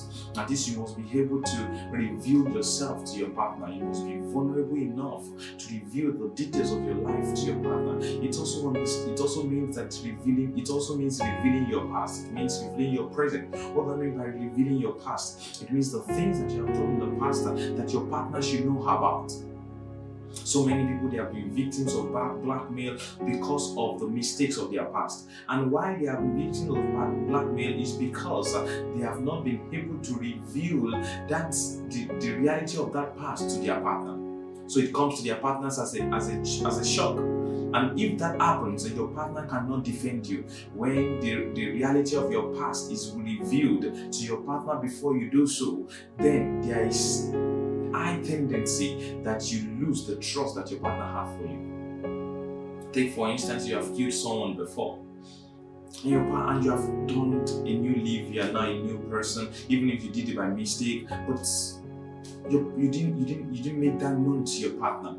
this, you must be able to reveal yourself to your partner. You must be vulnerable enough to reveal the details of your life to your partner. It also it also means that revealing it also means revealing your past. It means revealing your present. What do I mean by revealing your past? It means the things that you have done in the past that your partner should know about. So many people they have been victims of blackmail because of the mistakes of their past. And why they have been victims of blackmail is because uh, they have not been able to reveal that the, the reality of that past to their partner. So it comes to their partners as a as a as a shock. And if that happens and your partner cannot defend you, when the, the reality of your past is revealed to your partner before you do so, then there is high tendency that you lose the trust that your partner has for you. Take for instance, you have killed someone before. And, your, and you have done a new life, you are now a new person, even if you did it by mistake, but you, you didn't you didn't you didn't make that known to your partner.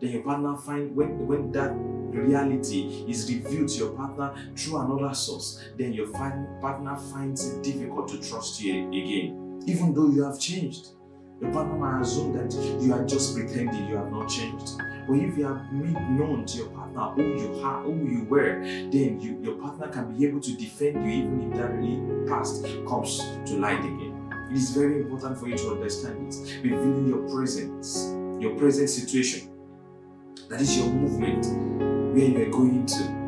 Then your partner find when when that reality is revealed to your partner through another source, then your partner finds it difficult to trust you again, even though you have changed. Partner might assume that you are just pretending you have not changed. But if you have made known to your partner who you are, who you were, then you, your partner can be able to defend you even if that past comes to light again. It is very important for you to understand this. Revealing your presence, your present situation. That is your movement, where you are going to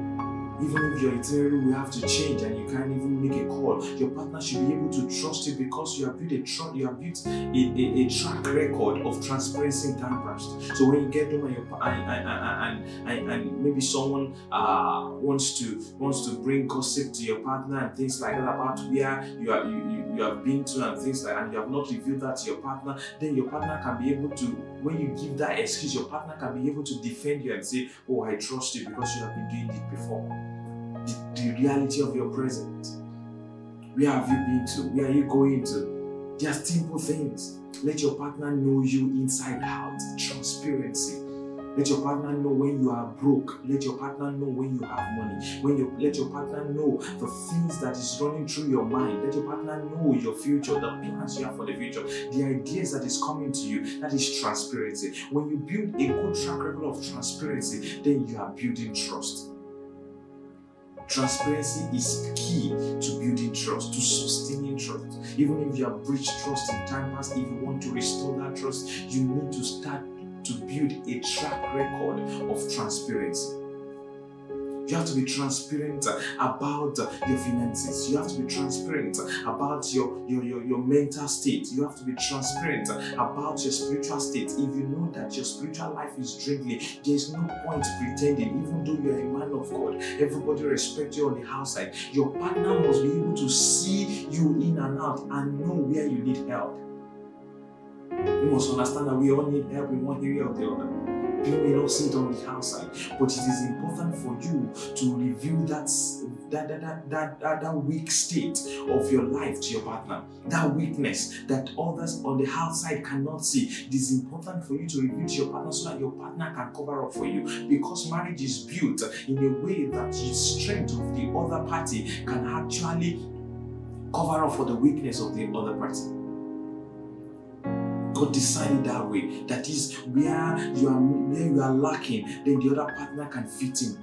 even if your itinerary will have to change and you can't even make a call, your partner should be able to trust you because you have built a tr- you have built a, a, a, track record of transparency and past. So when you get home and, and, and, and, and, maybe someone uh, wants to wants to bring gossip to your partner and things like that about where you are you, you, you have been to and things like and you have not revealed that to your partner, then your partner can be able to when you give that excuse, your partner can be able to defend you and say, Oh, I trust you because you have been doing it before the, the reality of your present. Where have you been to? Where are you going to? Just simple things. Let your partner know you inside out. Transparency. Let your partner know when you are broke. Let your partner know when you have money. When you let your partner know the things that is running through your mind. Let your partner know your future, the plans you have for the future, the ideas that is coming to you. That is transparency. When you build a good track record of transparency, then you are building trust. Transparency is key to building trust, to sustaining trust. Even if you have breached trust in time past, if you want to restore that trust, you need to start to build a track record of transparency. You have to be transparent about your finances. You have to be transparent about your, your, your, your mental state. You have to be transparent about your spiritual state. If you know that your spiritual life is dwindling, there is no point pretending, even though you are a man of God. Everybody respect you on the outside. Your partner must be able to see you in and out and know where you need help. You must understand that we all need help in one area or the other. People may not see it on the outside, but it is important for you to reveal that, that, that, that, that, that weak state of your life to your partner, that weakness that others on the outside cannot see. It is important for you to reveal to your partner so that your partner can cover up for you because marriage is built in a way that the strength of the other party can actually cover up for the weakness of the other party. God designed it that way. That is where you are where you are lacking, then the other partner can fit in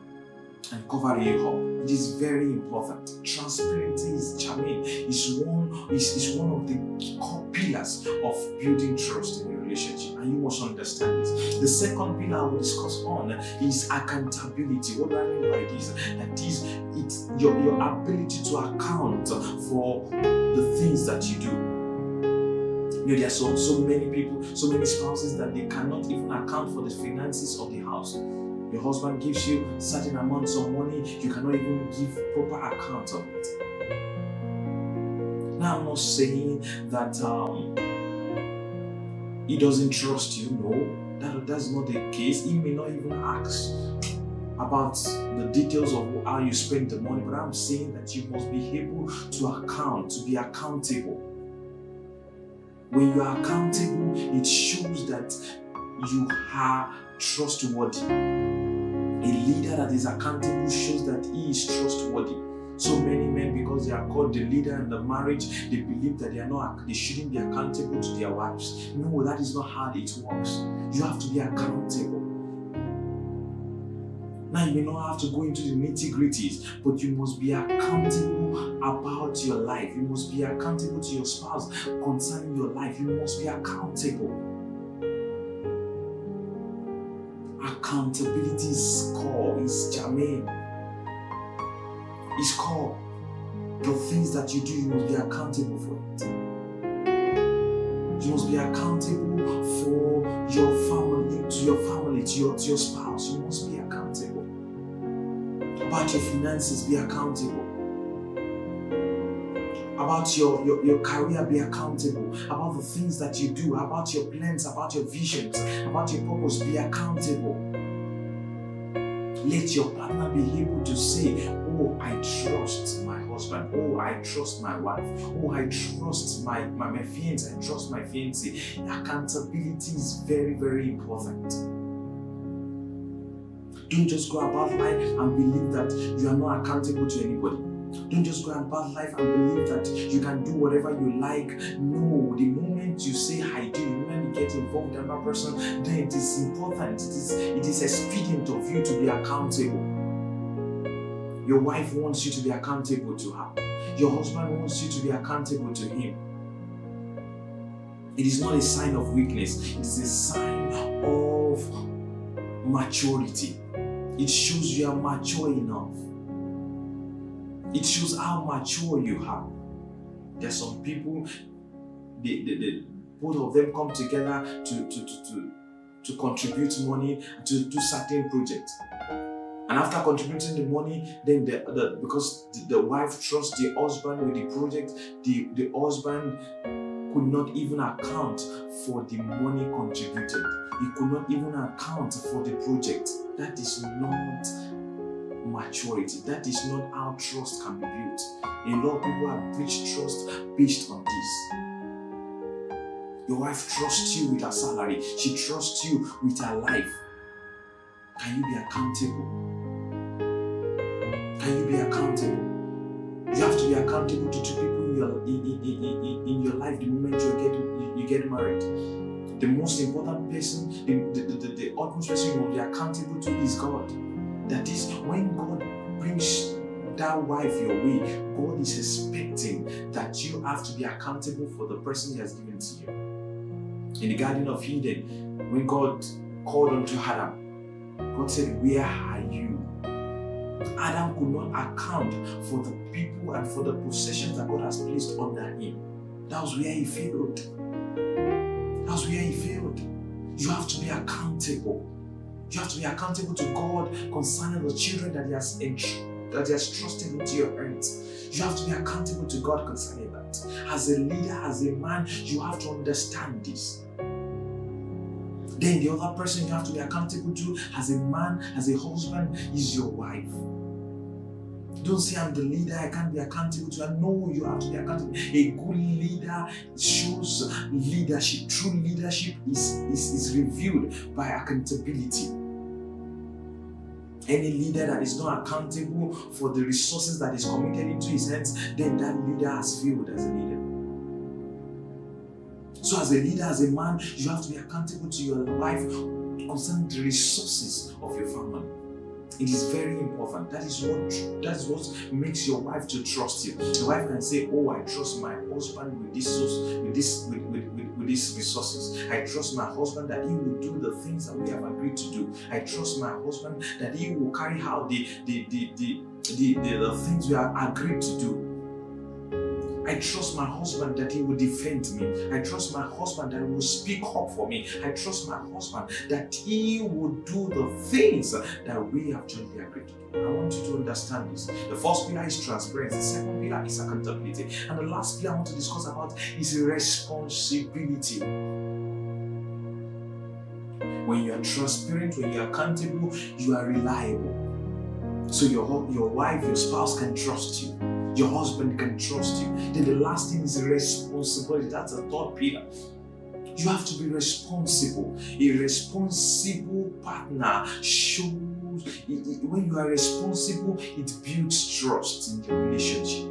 and cover you up. It is very important. Transparency is charming. Is one is, is one of the core pillars of building trust in a relationship, and you must understand this. The second pillar I will discuss on is accountability. What do I mean by this? That is, it's your, your ability to account for the things that you do. Know, there are so, so many people, so many spouses that they cannot even account for the finances of the house. Your husband gives you certain amounts of money, you cannot even give proper account of it. Now, I'm not saying that um, he doesn't trust you. No, that, that's not the case. He may not even ask about the details of how you spend the money, but I'm saying that you must be able to account, to be accountable. When you are accountable, it shows that you are trustworthy. A leader that is accountable shows that he is trustworthy. So many men, because they are called the leader in the marriage, they believe that they are not they shouldn't be accountable to their wives. No, that is not how it works. You have to be accountable. Now you may not have to go into the nitty-gritties, but you must be accountable about your life. You must be accountable to your spouse concerning your life. You must be accountable. accountability is core, is germane, is core. The things that you do, you must be accountable for it. You must be accountable for your family, to your family, to your, to your spouse. You must be. About your finances, be accountable. About your, your, your career, be accountable. About the things that you do, about your plans, about your visions, about your purpose, be accountable. Let your partner be able to say, Oh, I trust my husband. Oh, I trust my wife. Oh, I trust my, my, my fiance. I trust my fiancé. Accountability is very, very important. Don't just go about life and believe that you are not accountable to anybody. Don't just go about life and believe that you can do whatever you like. No, the moment you say I do, the moment you get involved with another person, then it is important. It is it is expedient of you to be accountable. Your wife wants you to be accountable to her. Your husband wants you to be accountable to him. It is not a sign of weakness, it is a sign of maturity. It shows you are mature enough. It shows how mature you are. There's some people, they, they, both of them come together to, to, to, to, to contribute money to do certain projects. And after contributing the money, then the, the because the, the wife trusts the husband with the project, the, the husband could not even account for the money contributed. He could not even account for the project. That is not maturity. That is not how trust can be built. A lot of people have breached trust based on this. Your wife trusts you with her salary, she trusts you with her life. Can you be accountable? Can you be accountable? You have to be accountable to two people in your in, in, in, in your life the moment you get you, you get married. The most important person, the, the, the, the utmost person you will be accountable to is God. That is, when God brings that wife your way, God is expecting that you have to be accountable for the person He has given to you. In the Garden of Eden, when God called unto Adam, God said, Where are you? Adam could not account for the people and for the possessions that God has placed under him. That was where he failed. That was where he failed. You have to be accountable. You have to be accountable to God concerning the children that He has that He has trusted into your hands. You have to be accountable to God concerning that. As a leader, as a man, you have to understand this. Then the other person you have to be accountable to as a man, as a husband, is your wife. Don't say I'm the leader, I can't be accountable to her. No, you have to be accountable. A good leader shows leadership. True leadership is, is, is revealed by accountability. Any leader that is not accountable for the resources that is committed into his hands, then that leader has failed as a leader. So, as a leader, as a man, you have to be accountable to your wife concerning the resources of your family. It is very important. That is what that is what makes your wife to trust you. Your wife can say, "Oh, I trust my husband with this with this with, with, with, with these resources. I trust my husband that he will do the things that we have agreed to do. I trust my husband that he will carry out the the the the, the, the, the things we have agreed to do." I trust my husband that he will defend me. I trust my husband that he will speak up for me. I trust my husband that he will do the things that we have jointly agreed to do. I want you to understand this. The first pillar is transparency, the second pillar is accountability, and the last pillar I want to discuss about is responsibility. When you are transparent, when you are accountable, you are reliable. So your, your wife, your spouse can trust you your husband can trust you. Then the last thing is responsibility. That's the third pillar. You have to be responsible. A responsible partner shows when you are responsible, it builds trust in the relationship.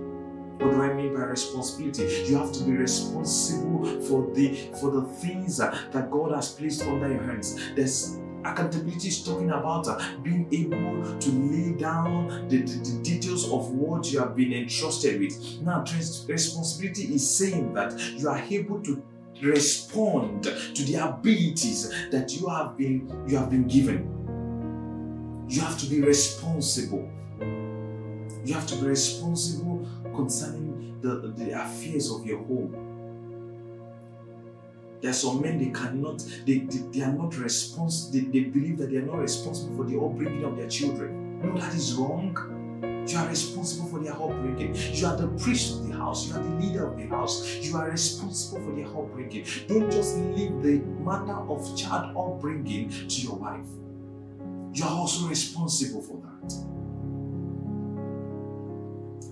What do I mean by responsibility? You have to be responsible for the for the things that God has placed under your hands. There's Accountability is talking about being able to lay down the, the, the, details of what you have been entrusted with. Now, responsibility is saying that you are able to respond to the abilities that you have been you have been given. You have to be responsible. You have to be responsible concerning the, the affairs of your home there are some men they cannot, they, they, they are not responsible, they, they believe that they are not responsible for the upbringing of their children. No, that is wrong. You are responsible for their upbringing. You are the priest of the house. You are the leader of the house. You are responsible for their upbringing. Don't just leave the matter of child upbringing to your wife. You are also responsible for that.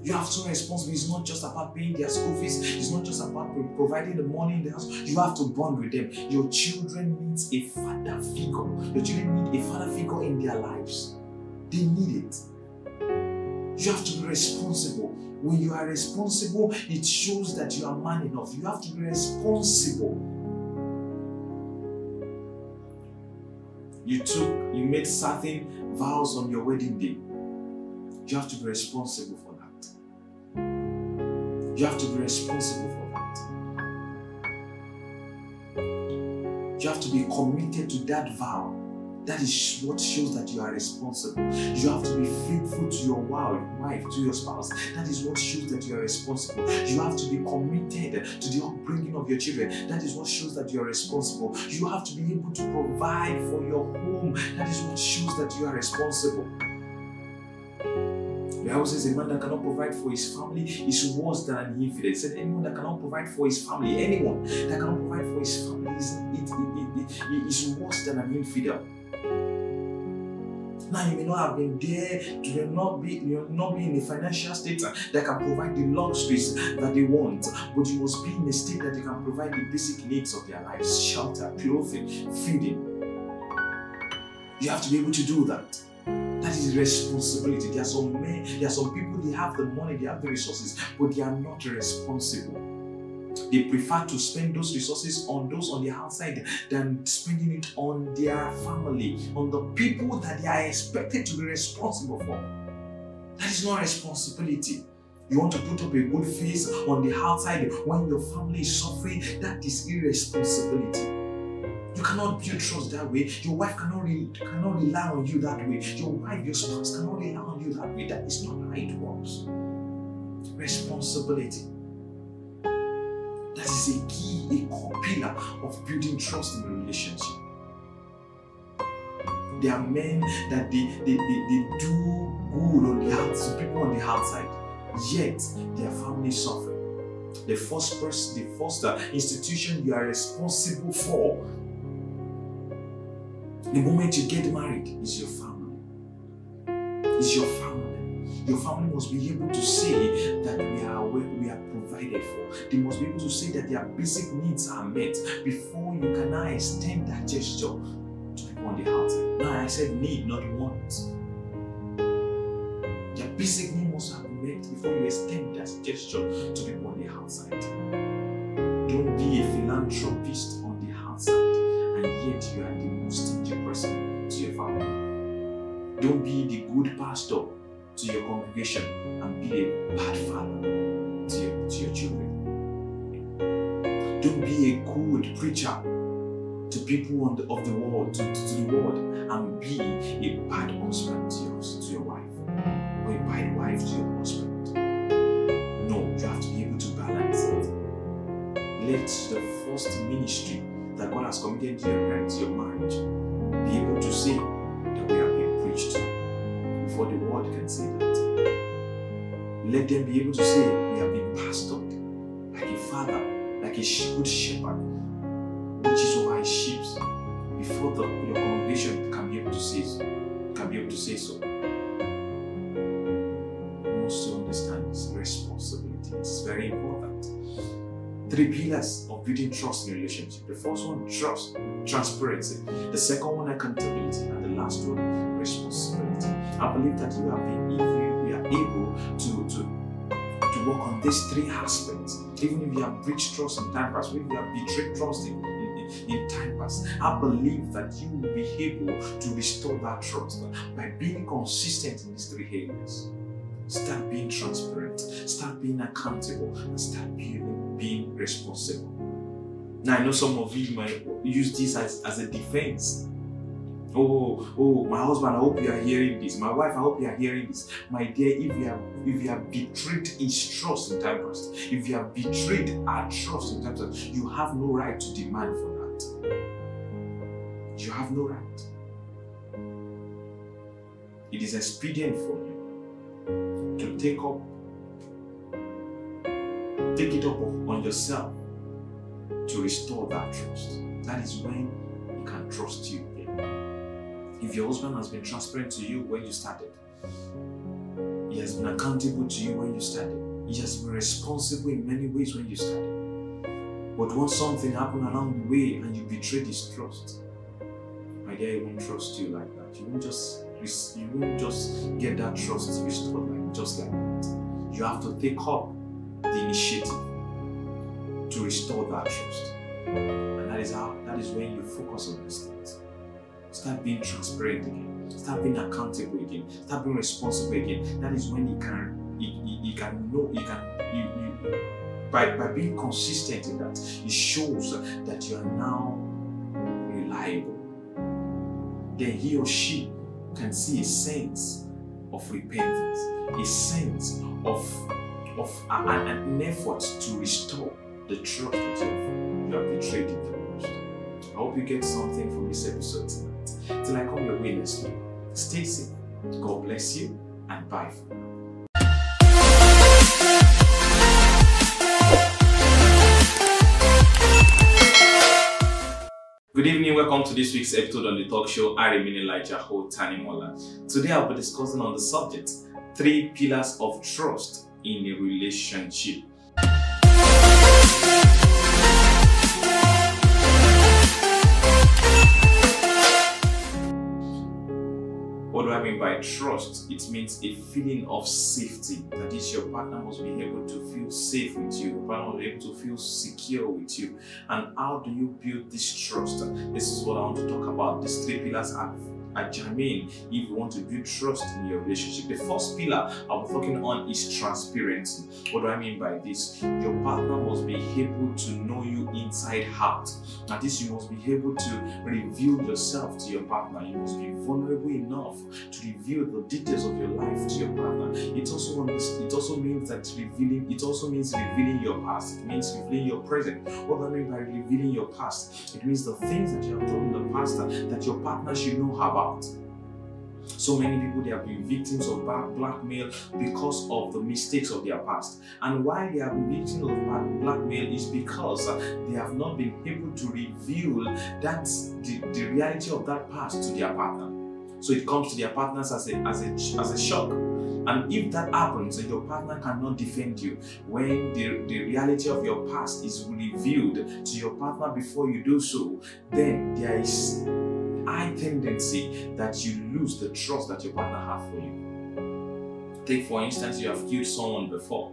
You have to be responsible. It's not just about paying their school fees. It's not just about providing the money in the house. You have to bond with them. Your children needs a father figure. Your children need a father figure in their lives. They need it. You have to be responsible. When you are responsible, it shows that you are man enough. You have to be responsible. You took, you made certain vows on your wedding day. You have to be responsible for you have to be responsible for that. You have to be committed to that vow. That is what shows that you are responsible. You have to be faithful to your wife, to your spouse. That is what shows that you are responsible. You have to be committed to the upbringing of your children. That is what shows that you are responsible. You have to be able to provide for your home. That is what shows that you are responsible. The Bible says a man that cannot provide for his family is worse than an infidel. It said anyone that cannot provide for his family, anyone that cannot provide for his family is, it, it, it, it is worse than an infidel. Now you may not have been there, you may not be, you may not be in a financial state that can provide the luxuries that they want, but you must be in a state that you can provide the basic needs of their lives: shelter, clothing, feeding. You have to be able to do that. That is responsibility. There are some men, there are some people, they have the money, they have the resources, but they are not responsible. They prefer to spend those resources on those on the outside than spending it on their family, on the people that they are expected to be responsible for. That is not responsibility. You want to put up a good face on the outside when your family is suffering. That is irresponsibility. You cannot build trust that way. Your wife cannot, re- cannot rely on you that way. Your wife, your spouse cannot rely on you that way. That is not how it works. Responsibility. That is a key, a core pillar of building trust in a relationship. There are men that they, they, they, they do good on the outside, people on the outside, yet their family suffer. The first person, the first uh, institution you are responsible for the moment you get married, is your family. It's your family. Your family must be able to say that we are we are provided for. They must be able to say that their basic needs are met before you can now extend that gesture to people on the outside. Now I said need, not want. Their basic need must have been met before you extend that gesture to people on the outside. Don't be a philanthropist on the outside and yet you are the most stingy person to your family. Don't be the good pastor to your congregation and be a bad father to your, to your children. Don't be a good preacher to people the, of the world, to, to, to the world, and be a bad husband to your, to your wife, or a bad wife to your husband. No, you have to be able to balance it. Let the first ministry that God has committed to your parents, your marriage, be able to say that we have been preached before the world can say that. Let them be able to say we have been pastored like a father, like a good shepherd, which is over his sheep before the, your congregation can be able to say so, can be able to say so. You must understand this responsibility. It's very important. Three pillars building trust in a relationship. The first one, trust, transparency. The second one, accountability, and the last one, responsibility. I believe that you have been, if you, are able to to to work on these three aspects, even if you have breached trust in time past, even if you have betrayed trust in, in, time past, I believe that you will be able to restore that trust by being consistent in these three areas. Start being transparent, start being accountable, and start being, being responsible. Now, I know some of you might use this as, as a defense. Oh, oh, my husband, I hope you are hearing this. My wife, I hope you are hearing this. My dear, if you have if you have betrayed his trust in time past, if you have betrayed our trust in time past, you have no right to demand for that. You have no right. It is expedient for you to take up take it up on yourself to restore that trust. That is when he can trust you again. If your husband has been transparent to you when you started, he has been accountable to you when you started, he has been responsible in many ways when you started. But once something happened along the way and you betrayed his trust, my dear, he won't trust you like that. You won't just you won't just get that trust restored like just like that. You have to take up the initiative to restore that trust. And that is how that is when you focus on these things. Start being transparent again. Start being accountable again. Start being responsible again. That is when you can you, you, you can know you can you, you by, by being consistent in that, it shows that you are now reliable. Then he or she can see a sense of repentance, a sense of, of an, an effort to restore the trust that you have, you have betrayed in the past. I hope you get something from this episode tonight. Till I come your way next week. Stay safe. God bless you and bye for now. Good evening, welcome to this week's episode on the talk show. I remain Elijah Ho Tanimola. Today I'll be discussing on the subject three pillars of trust in a relationship. Do I mean by trust? It means a feeling of safety. That is, your partner must be able to feel safe with you. Your partner must be able to feel secure with you. And how do you build this trust? This is what I want to talk about. These three pillars are germane if you want to build trust in your relationship. The first pillar I'm talking on is transparency. What do I mean by this? Your partner must be able to know you inside out. this, you must be able to reveal yourself to your partner. You must be vulnerable enough to reveal the details of your life to your partner. It also it also means that revealing it also means revealing your past. It means revealing your present. What do I mean by revealing your past? It means the things that you have done in the past that your partner should know So many people they have been victims of blackmail because of the mistakes of their past. And why they have been victims of blackmail is because uh, they have not been able to reveal that the, the reality of that past to their partner. So it comes to their partners as a as a as a shock. And if that happens and your partner cannot defend you, when the, the reality of your past is revealed to your partner before you do so, then there is high tendency that you lose the trust that your partner has for you. Take for instance, you have killed someone before.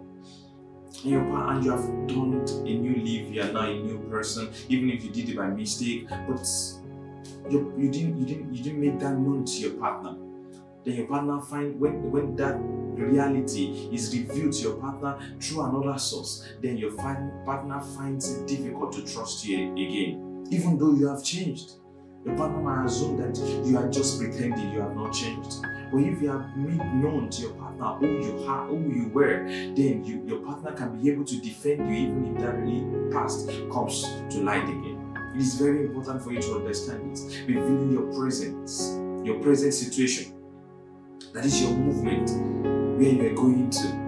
and your pa- and you have done a new leaf, you are now a new person, even if you did it by mistake, but you, you didn't you didn't you didn't make that known to your partner. Then your partner find when when that reality is revealed to your partner through another source, then your partner finds it difficult to trust you again, even though you have changed. Your partner assume that you are just pretending you have not changed. But if you have made known to your partner who you are, who you were, then you, your partner can be able to defend you even if that past comes to light again. It is very important for you to understand this. Revealing your presence, your present situation. That is your movement, where you are going to.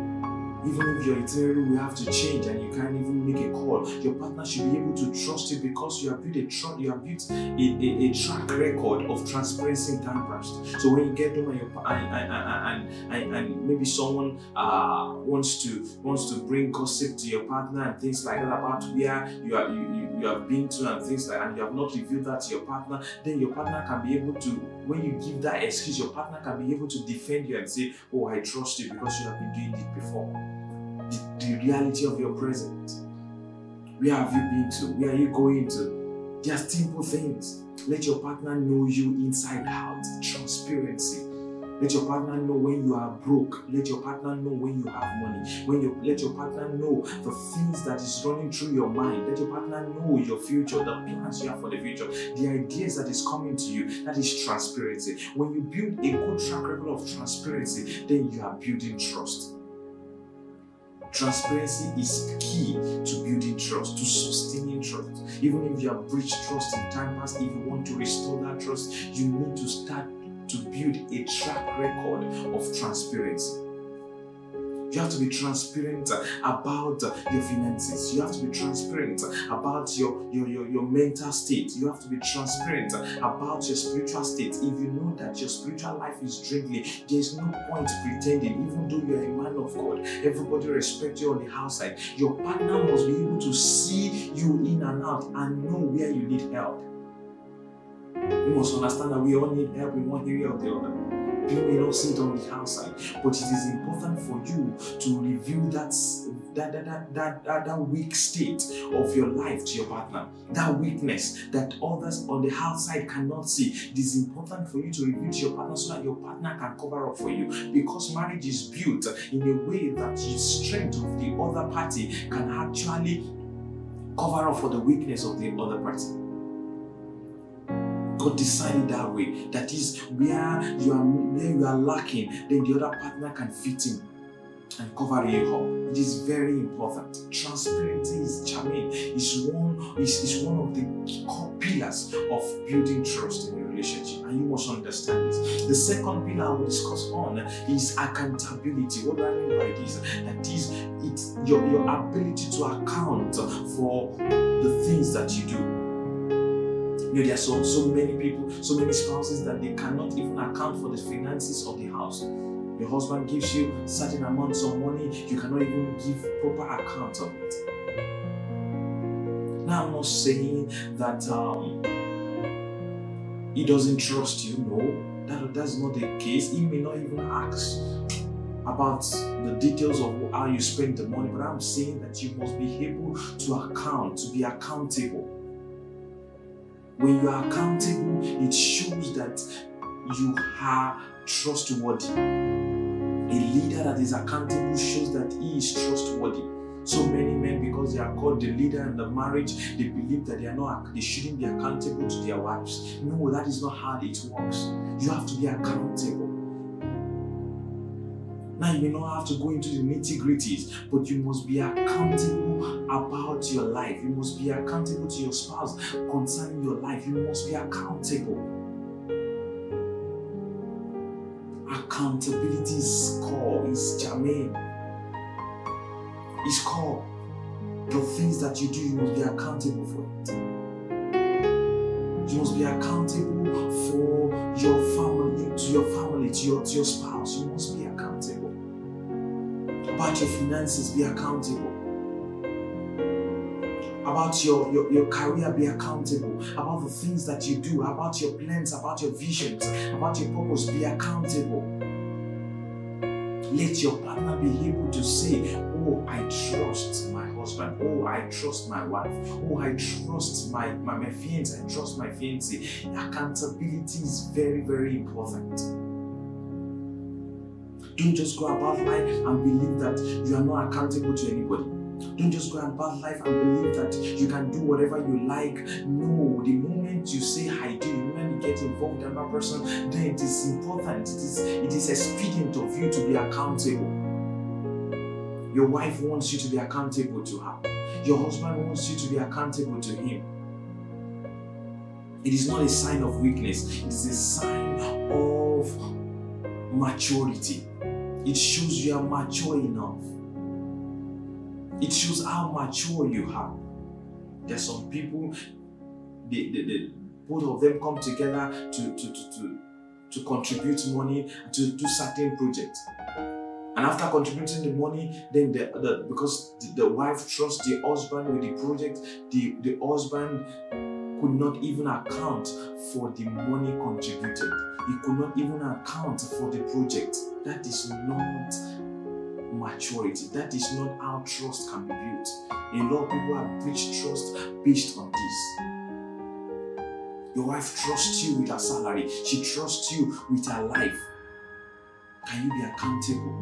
Even if your itinerary will have to change and you can't even make a call, your partner should be able to trust you because you have built a tr- you have built a, a, a track record of transparency in time past. So when you get home and, your, and, and, and, and, and maybe someone uh, wants to wants to bring gossip to your partner and things like that about where you are you, you, you have been to and things like and you have not revealed that to your partner, then your partner can be able to when you give that excuse, your partner can be able to defend you and say, Oh, I trust you because you have been doing it before. The, the reality of your present. Where have you been to? Where are you going to? Just simple things. Let your partner know you inside out. Transparency. Let your partner know when you are broke. Let your partner know when you have money. When you let your partner know the things that is running through your mind. Let your partner know your future, the plans you have for the future, the ideas that is coming to you. That is transparency. When you build a good track record of transparency, then you are building trust. Transparency is key to building trust, to sustaining trust. Even if you have breached trust in time past, if you want to restore that trust, you need to start to build a track record of transparency. You have to be transparent about your finances. You have to be transparent about your, your, your, your mental state. You have to be transparent about your spiritual state. If you know that your spiritual life is dwindling, there is no point pretending, even though you are a man of God. Everybody respects you on the outside. Your partner must be able to see you in and out and know where you need help. You must understand that we all need help in one area or the other. People may not see it on the outside, but it is important for you to reveal that that, that, that, that, that, weak state of your life to your partner. That weakness that others on the outside cannot see. It is important for you to reveal to your partner so that your partner can cover up for you. Because marriage is built in a way that the strength of the other party can actually cover up for the weakness of the other party. God designed it that way. That is where you are where you are lacking, then the other partner can fit in and cover you up. It is very important. Transparency is charming. Is one is, is one of the core pillars of building trust in a relationship, and you must understand this. The second pillar I will discuss on is accountability. What do I mean by this? That is, it's your, your ability to account for the things that you do. Know, there are so, so many people, so many spouses that they cannot even account for the finances of the house. Your husband gives you certain amounts of money, you cannot even give proper account of it. Now, I'm not saying that um, he doesn't trust you. No, that, that's not the case. He may not even ask about the details of how you spend the money, but I'm saying that you must be able to account, to be accountable. When you are accountable, it shows that you are trustworthy. A leader that is accountable shows that he is trustworthy. So many men, because they are called the leader in the marriage, they believe that they are not they shouldn't be accountable to their wives. No, that is not how it works. You have to be accountable. Now you may not have to go into the nitty-gritties, but you must be accountable about your life. You must be accountable to your spouse concerning your life. You must be accountable. Accountability is is germane. It's core. The things that you do, you must be accountable for it. You must be accountable for your family, to your family, to your, to your spouse. You must be accountable. About your finances, be accountable. About your, your, your career, be accountable. About the things that you do, about your plans, about your visions, about your purpose, be accountable. Let your partner be able to say, Oh, I trust my husband. Oh, I trust my wife. Oh, I trust my, my, my fiance. I trust my fiancé. Accountability is very, very important. Don't just go about life and believe that you are not accountable to anybody. Don't just go about life and believe that you can do whatever you like. No, the moment you say I do, the moment you get involved with another person, then it is important. It is it is expedient of you to be accountable. Your wife wants you to be accountable to her. Your husband wants you to be accountable to him. It is not a sign of weakness, it is a sign of maturity. It shows you are mature enough. It shows how mature you are. There's some people, they, they, they, both of them come together to, to, to, to, to contribute money to do certain projects. And after contributing the money, then the, the because the, the wife trusts the husband with the project, the, the husband could not even account for the money contributed. He could not even account for the project. That is not maturity. That is not how trust can be built. A lot of people have breached trust based on this. Your wife trusts you with her salary, she trusts you with her life. Can you be accountable?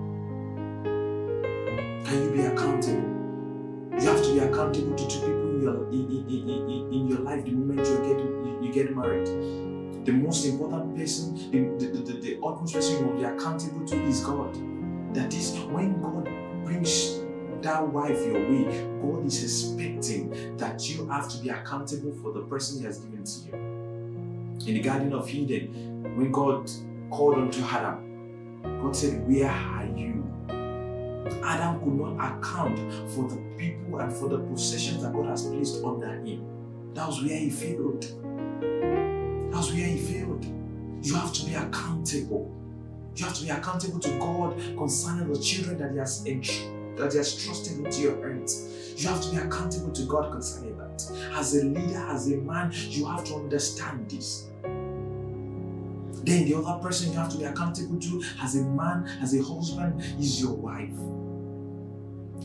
Can you be accountable? You have to be accountable to two people in, in, in, in, your life the moment you get you, you get married. The most important person, the, the, the, the utmost person you will be accountable to is God. That is, when God brings that wife your way, God is expecting that you have to be accountable for the person He has given to you. In the Garden of Eden, when God called unto Adam, God said, Where are you? Adam could not account for the people and for the possessions that God has placed under him. That was where he failed. That was where he failed. You have to be accountable. You have to be accountable to God concerning the children that He has that He has trusted into your hands. You have to be accountable to God concerning that. As a leader, as a man, you have to understand this. Then the other person you have to be accountable to as a man, as a husband, is your wife.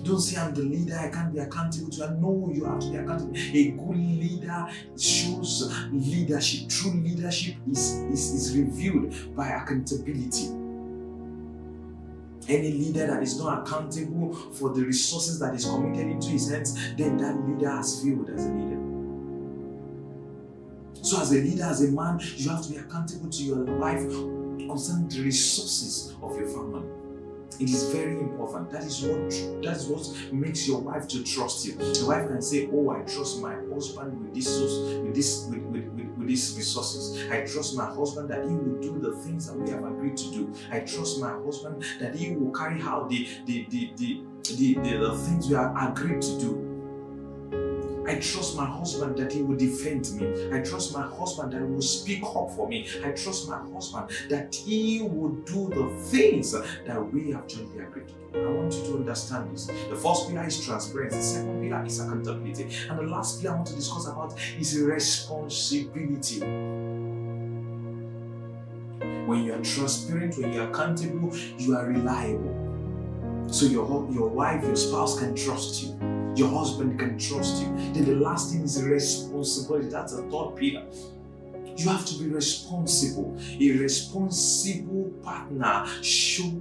Don't say I'm the leader, I can't be accountable to her. No, you have to be accountable. A good leader shows leadership. True leadership is, is, is revealed by accountability. Any leader that is not accountable for the resources that is committed into his hands, then that leader has failed as a leader. So, as a leader, as a man, you have to be accountable to your wife concerning the resources of your family. It is very important. That is what that is what makes your wife to trust you. The wife can say, "Oh, I trust my husband with this with this with, with, with, with these resources. I trust my husband that he will do the things that we have agreed to do. I trust my husband that he will carry out the the the the, the, the, the things we have agreed to do." I trust my husband that he will defend me. I trust my husband that he will speak up for me. I trust my husband that he will do the things that we have jointly agreed to. I want you to understand this. The first pillar is transparency. The second pillar is accountability. And the last pillar I want to discuss about is responsibility. When you are transparent, when you are accountable, you are reliable. So your, your wife, your spouse can trust you your husband can trust you. Then the last thing is responsibility. That's the third pillar. You have to be responsible. A responsible partner shows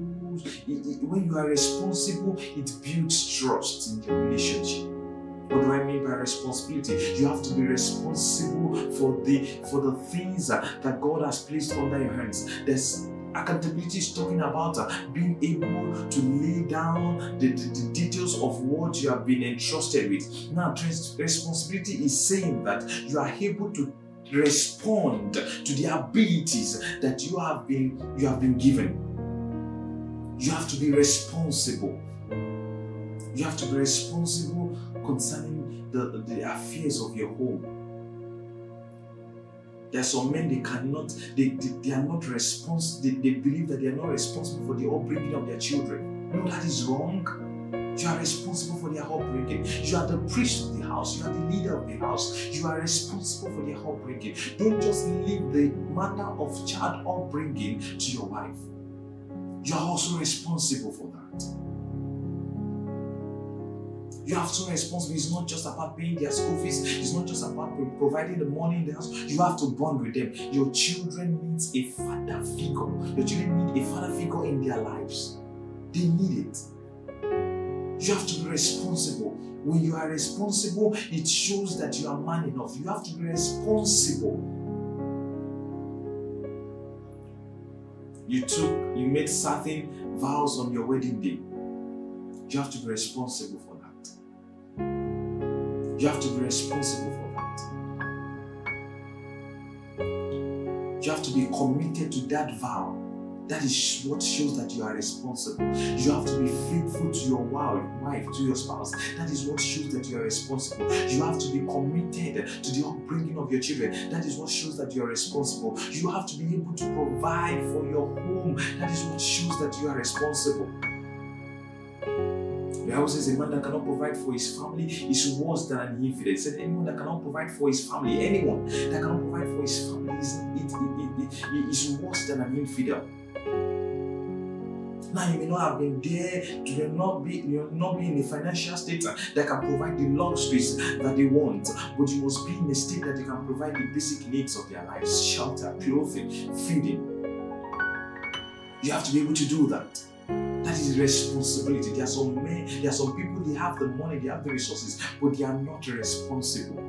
when you are responsible, it builds trust in the relationship. What do I mean by responsibility? You have to be responsible for the for the things that God has placed under your hands. There's accountability is talking about uh, being able to lay down the, the, the, details of what you have been entrusted with. Now, responsibility is saying that you are able to respond to the abilities that you have been you have been given. You have to be responsible. You have to be responsible concerning the, the affairs of your home there are some men they cannot, they, they, they are not responsible, they, they believe that they are not responsible for the upbringing of their children. No, that is wrong. You are responsible for their upbringing. You are the priest of the house. You are the leader of the house. You are responsible for their upbringing. Don't just leave the matter of child upbringing to your wife. You are also responsible for that. You have to be responsible. It's not just about paying their school fees. It's not just about providing the money in the house. You have to bond with them. Your children needs a father figure. Your children need a father figure in their lives. They need it. You have to be responsible. When you are responsible, it shows that you are man enough. You have to be responsible. You took, you made certain vows on your wedding day. You have to be responsible. You have to be responsible for that. You have to be committed to that vow. That is what shows that you are responsible. You have to be faithful to your wife, to your spouse. That is what shows that you are responsible. You have to be committed to the upbringing of your children. That is what shows that you are responsible. You have to be able to provide for your home. That is what shows that you are responsible. The Bible says a man that cannot provide for his family is worse than an infidel. It said anyone that cannot provide for his family, anyone that cannot provide for his family is, it, it, it, it is worse than an infidel. Now you may not have been there, you may not be, you may not be in a financial state that can provide the luxuries that they want, but you must be in a state that you can provide the basic needs of their lives: shelter, clothing, feeding. You have to be able to do that. That is responsibility. There are some men, there are some people, they have the money, they have the resources, but they are not responsible.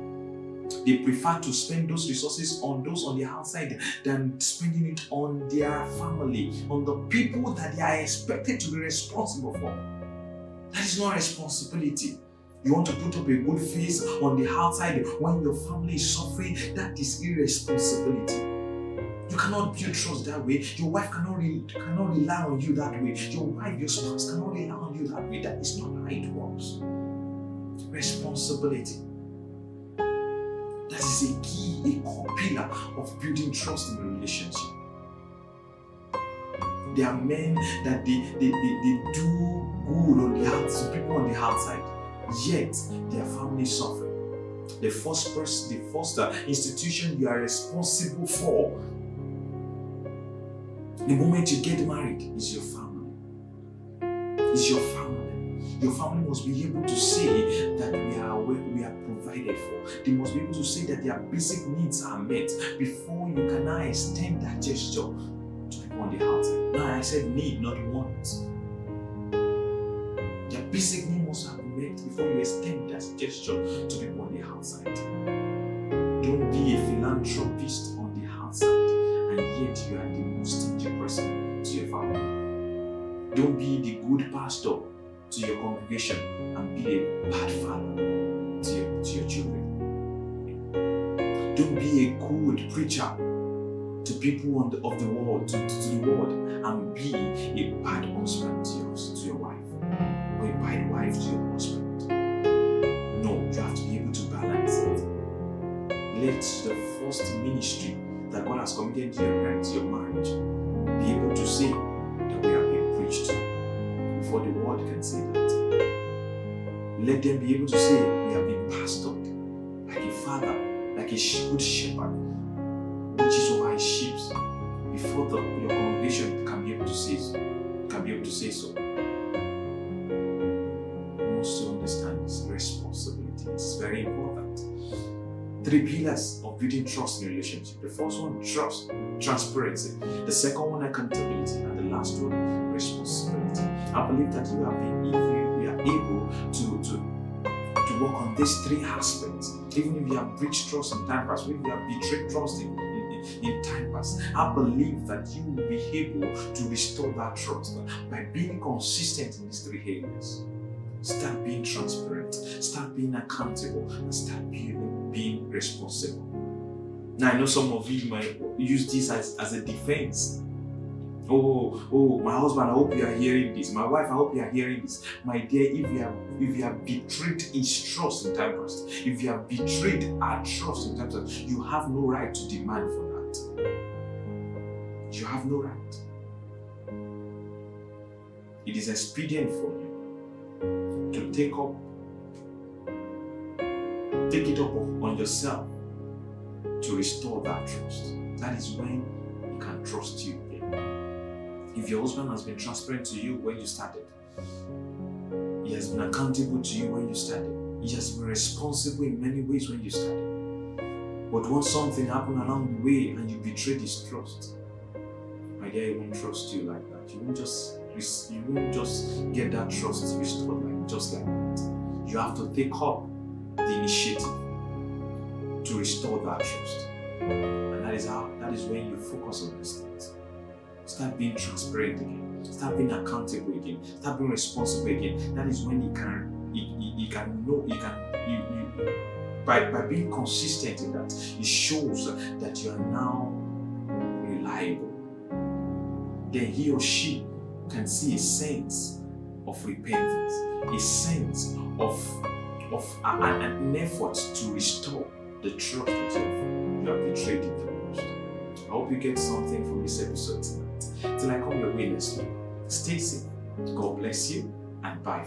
They prefer to spend those resources on those on the outside than spending it on their family, on the people that they are expected to be responsible for. That is not responsibility. You want to put up a good face on the outside when your family is suffering, that is irresponsibility. You cannot build trust that way. Your wife cannot, re- cannot rely on you that way. Your wife, your spouse cannot rely on you that way. That is not how it works. Responsibility. That is a key, a core pillar of building trust in a relationship. There are men that they, they, they, they do good on the outside, people on the outside, yet their family suffer. The first person, the first uh, institution you are responsible for the moment you get married is your family. Is your family. Your family must be able to say that we are we are provided for. They must be able to say that their basic needs are met before you can now extend that gesture to people on the outside. Now I said need, not want. Their basic need must have been met before you extend that gesture to people on the outside. Don't be a philanthropist on the outside and yet you are Don't be the good pastor to your congregation and be a bad father to your, to your children. Don't be a good preacher to people the, of the world, to, to, to the world, and be a bad husband to your, to your wife, or a bad wife to your husband. No, you have to be able to balance it. Let the first ministry that God has committed to your marriage, your marriage, be able to say that we been preached before the world can say that. Let them be able to say we have been pastored like a father, like a good shepherd, which is over his sheep, before the, your congregation can be able to say so. Can be able to say so. You must understand this responsibility. It's very important three pillars building trust in a relationship. The first one, trust, transparency. The second one, accountability. And the last one, responsibility. I believe that you have been, if you, we are able to, to, to work on these three aspects, even if you have breached trust in time past, even if you have betrayed trust in, in, in time past, I believe that you will be able to restore that trust by being consistent in these three areas. Start being transparent, start being accountable, and start being, being responsible. Now, I know some of you might use this as, as a defense. Oh, oh, my husband, I hope you are hearing this. My wife, I hope you are hearing this. My dear, if you have if you have betrayed his trust in time past, if you have betrayed our trust in time past, you have no right to demand for that. You have no right. It is expedient for you to take up take it up on yourself to restore that trust. That is when he can trust you again. If your husband has been transparent to you when you started, He has been accountable to you when you started. He has been responsible in many ways when you started. But once something happened along the way and you betrayed his trust, my dear, he won't trust you like that. You won't just you won't just get that trust restored like just like that. You have to take up the initiative to restore that trust. And that is how that is when you focus on these things. Start being transparent again. Start being accountable again. Start being responsible again. That is when you can you, you, you can know you can you, you by, by being consistent in that, it shows that you are now reliable. Then he or she can see a sense of repentance, a sense of, of an, an effort to restore the trust that you have, betrayed in the past. I hope you get something from this episode tonight. Till I come your way next week. Stay safe. God bless you and bye.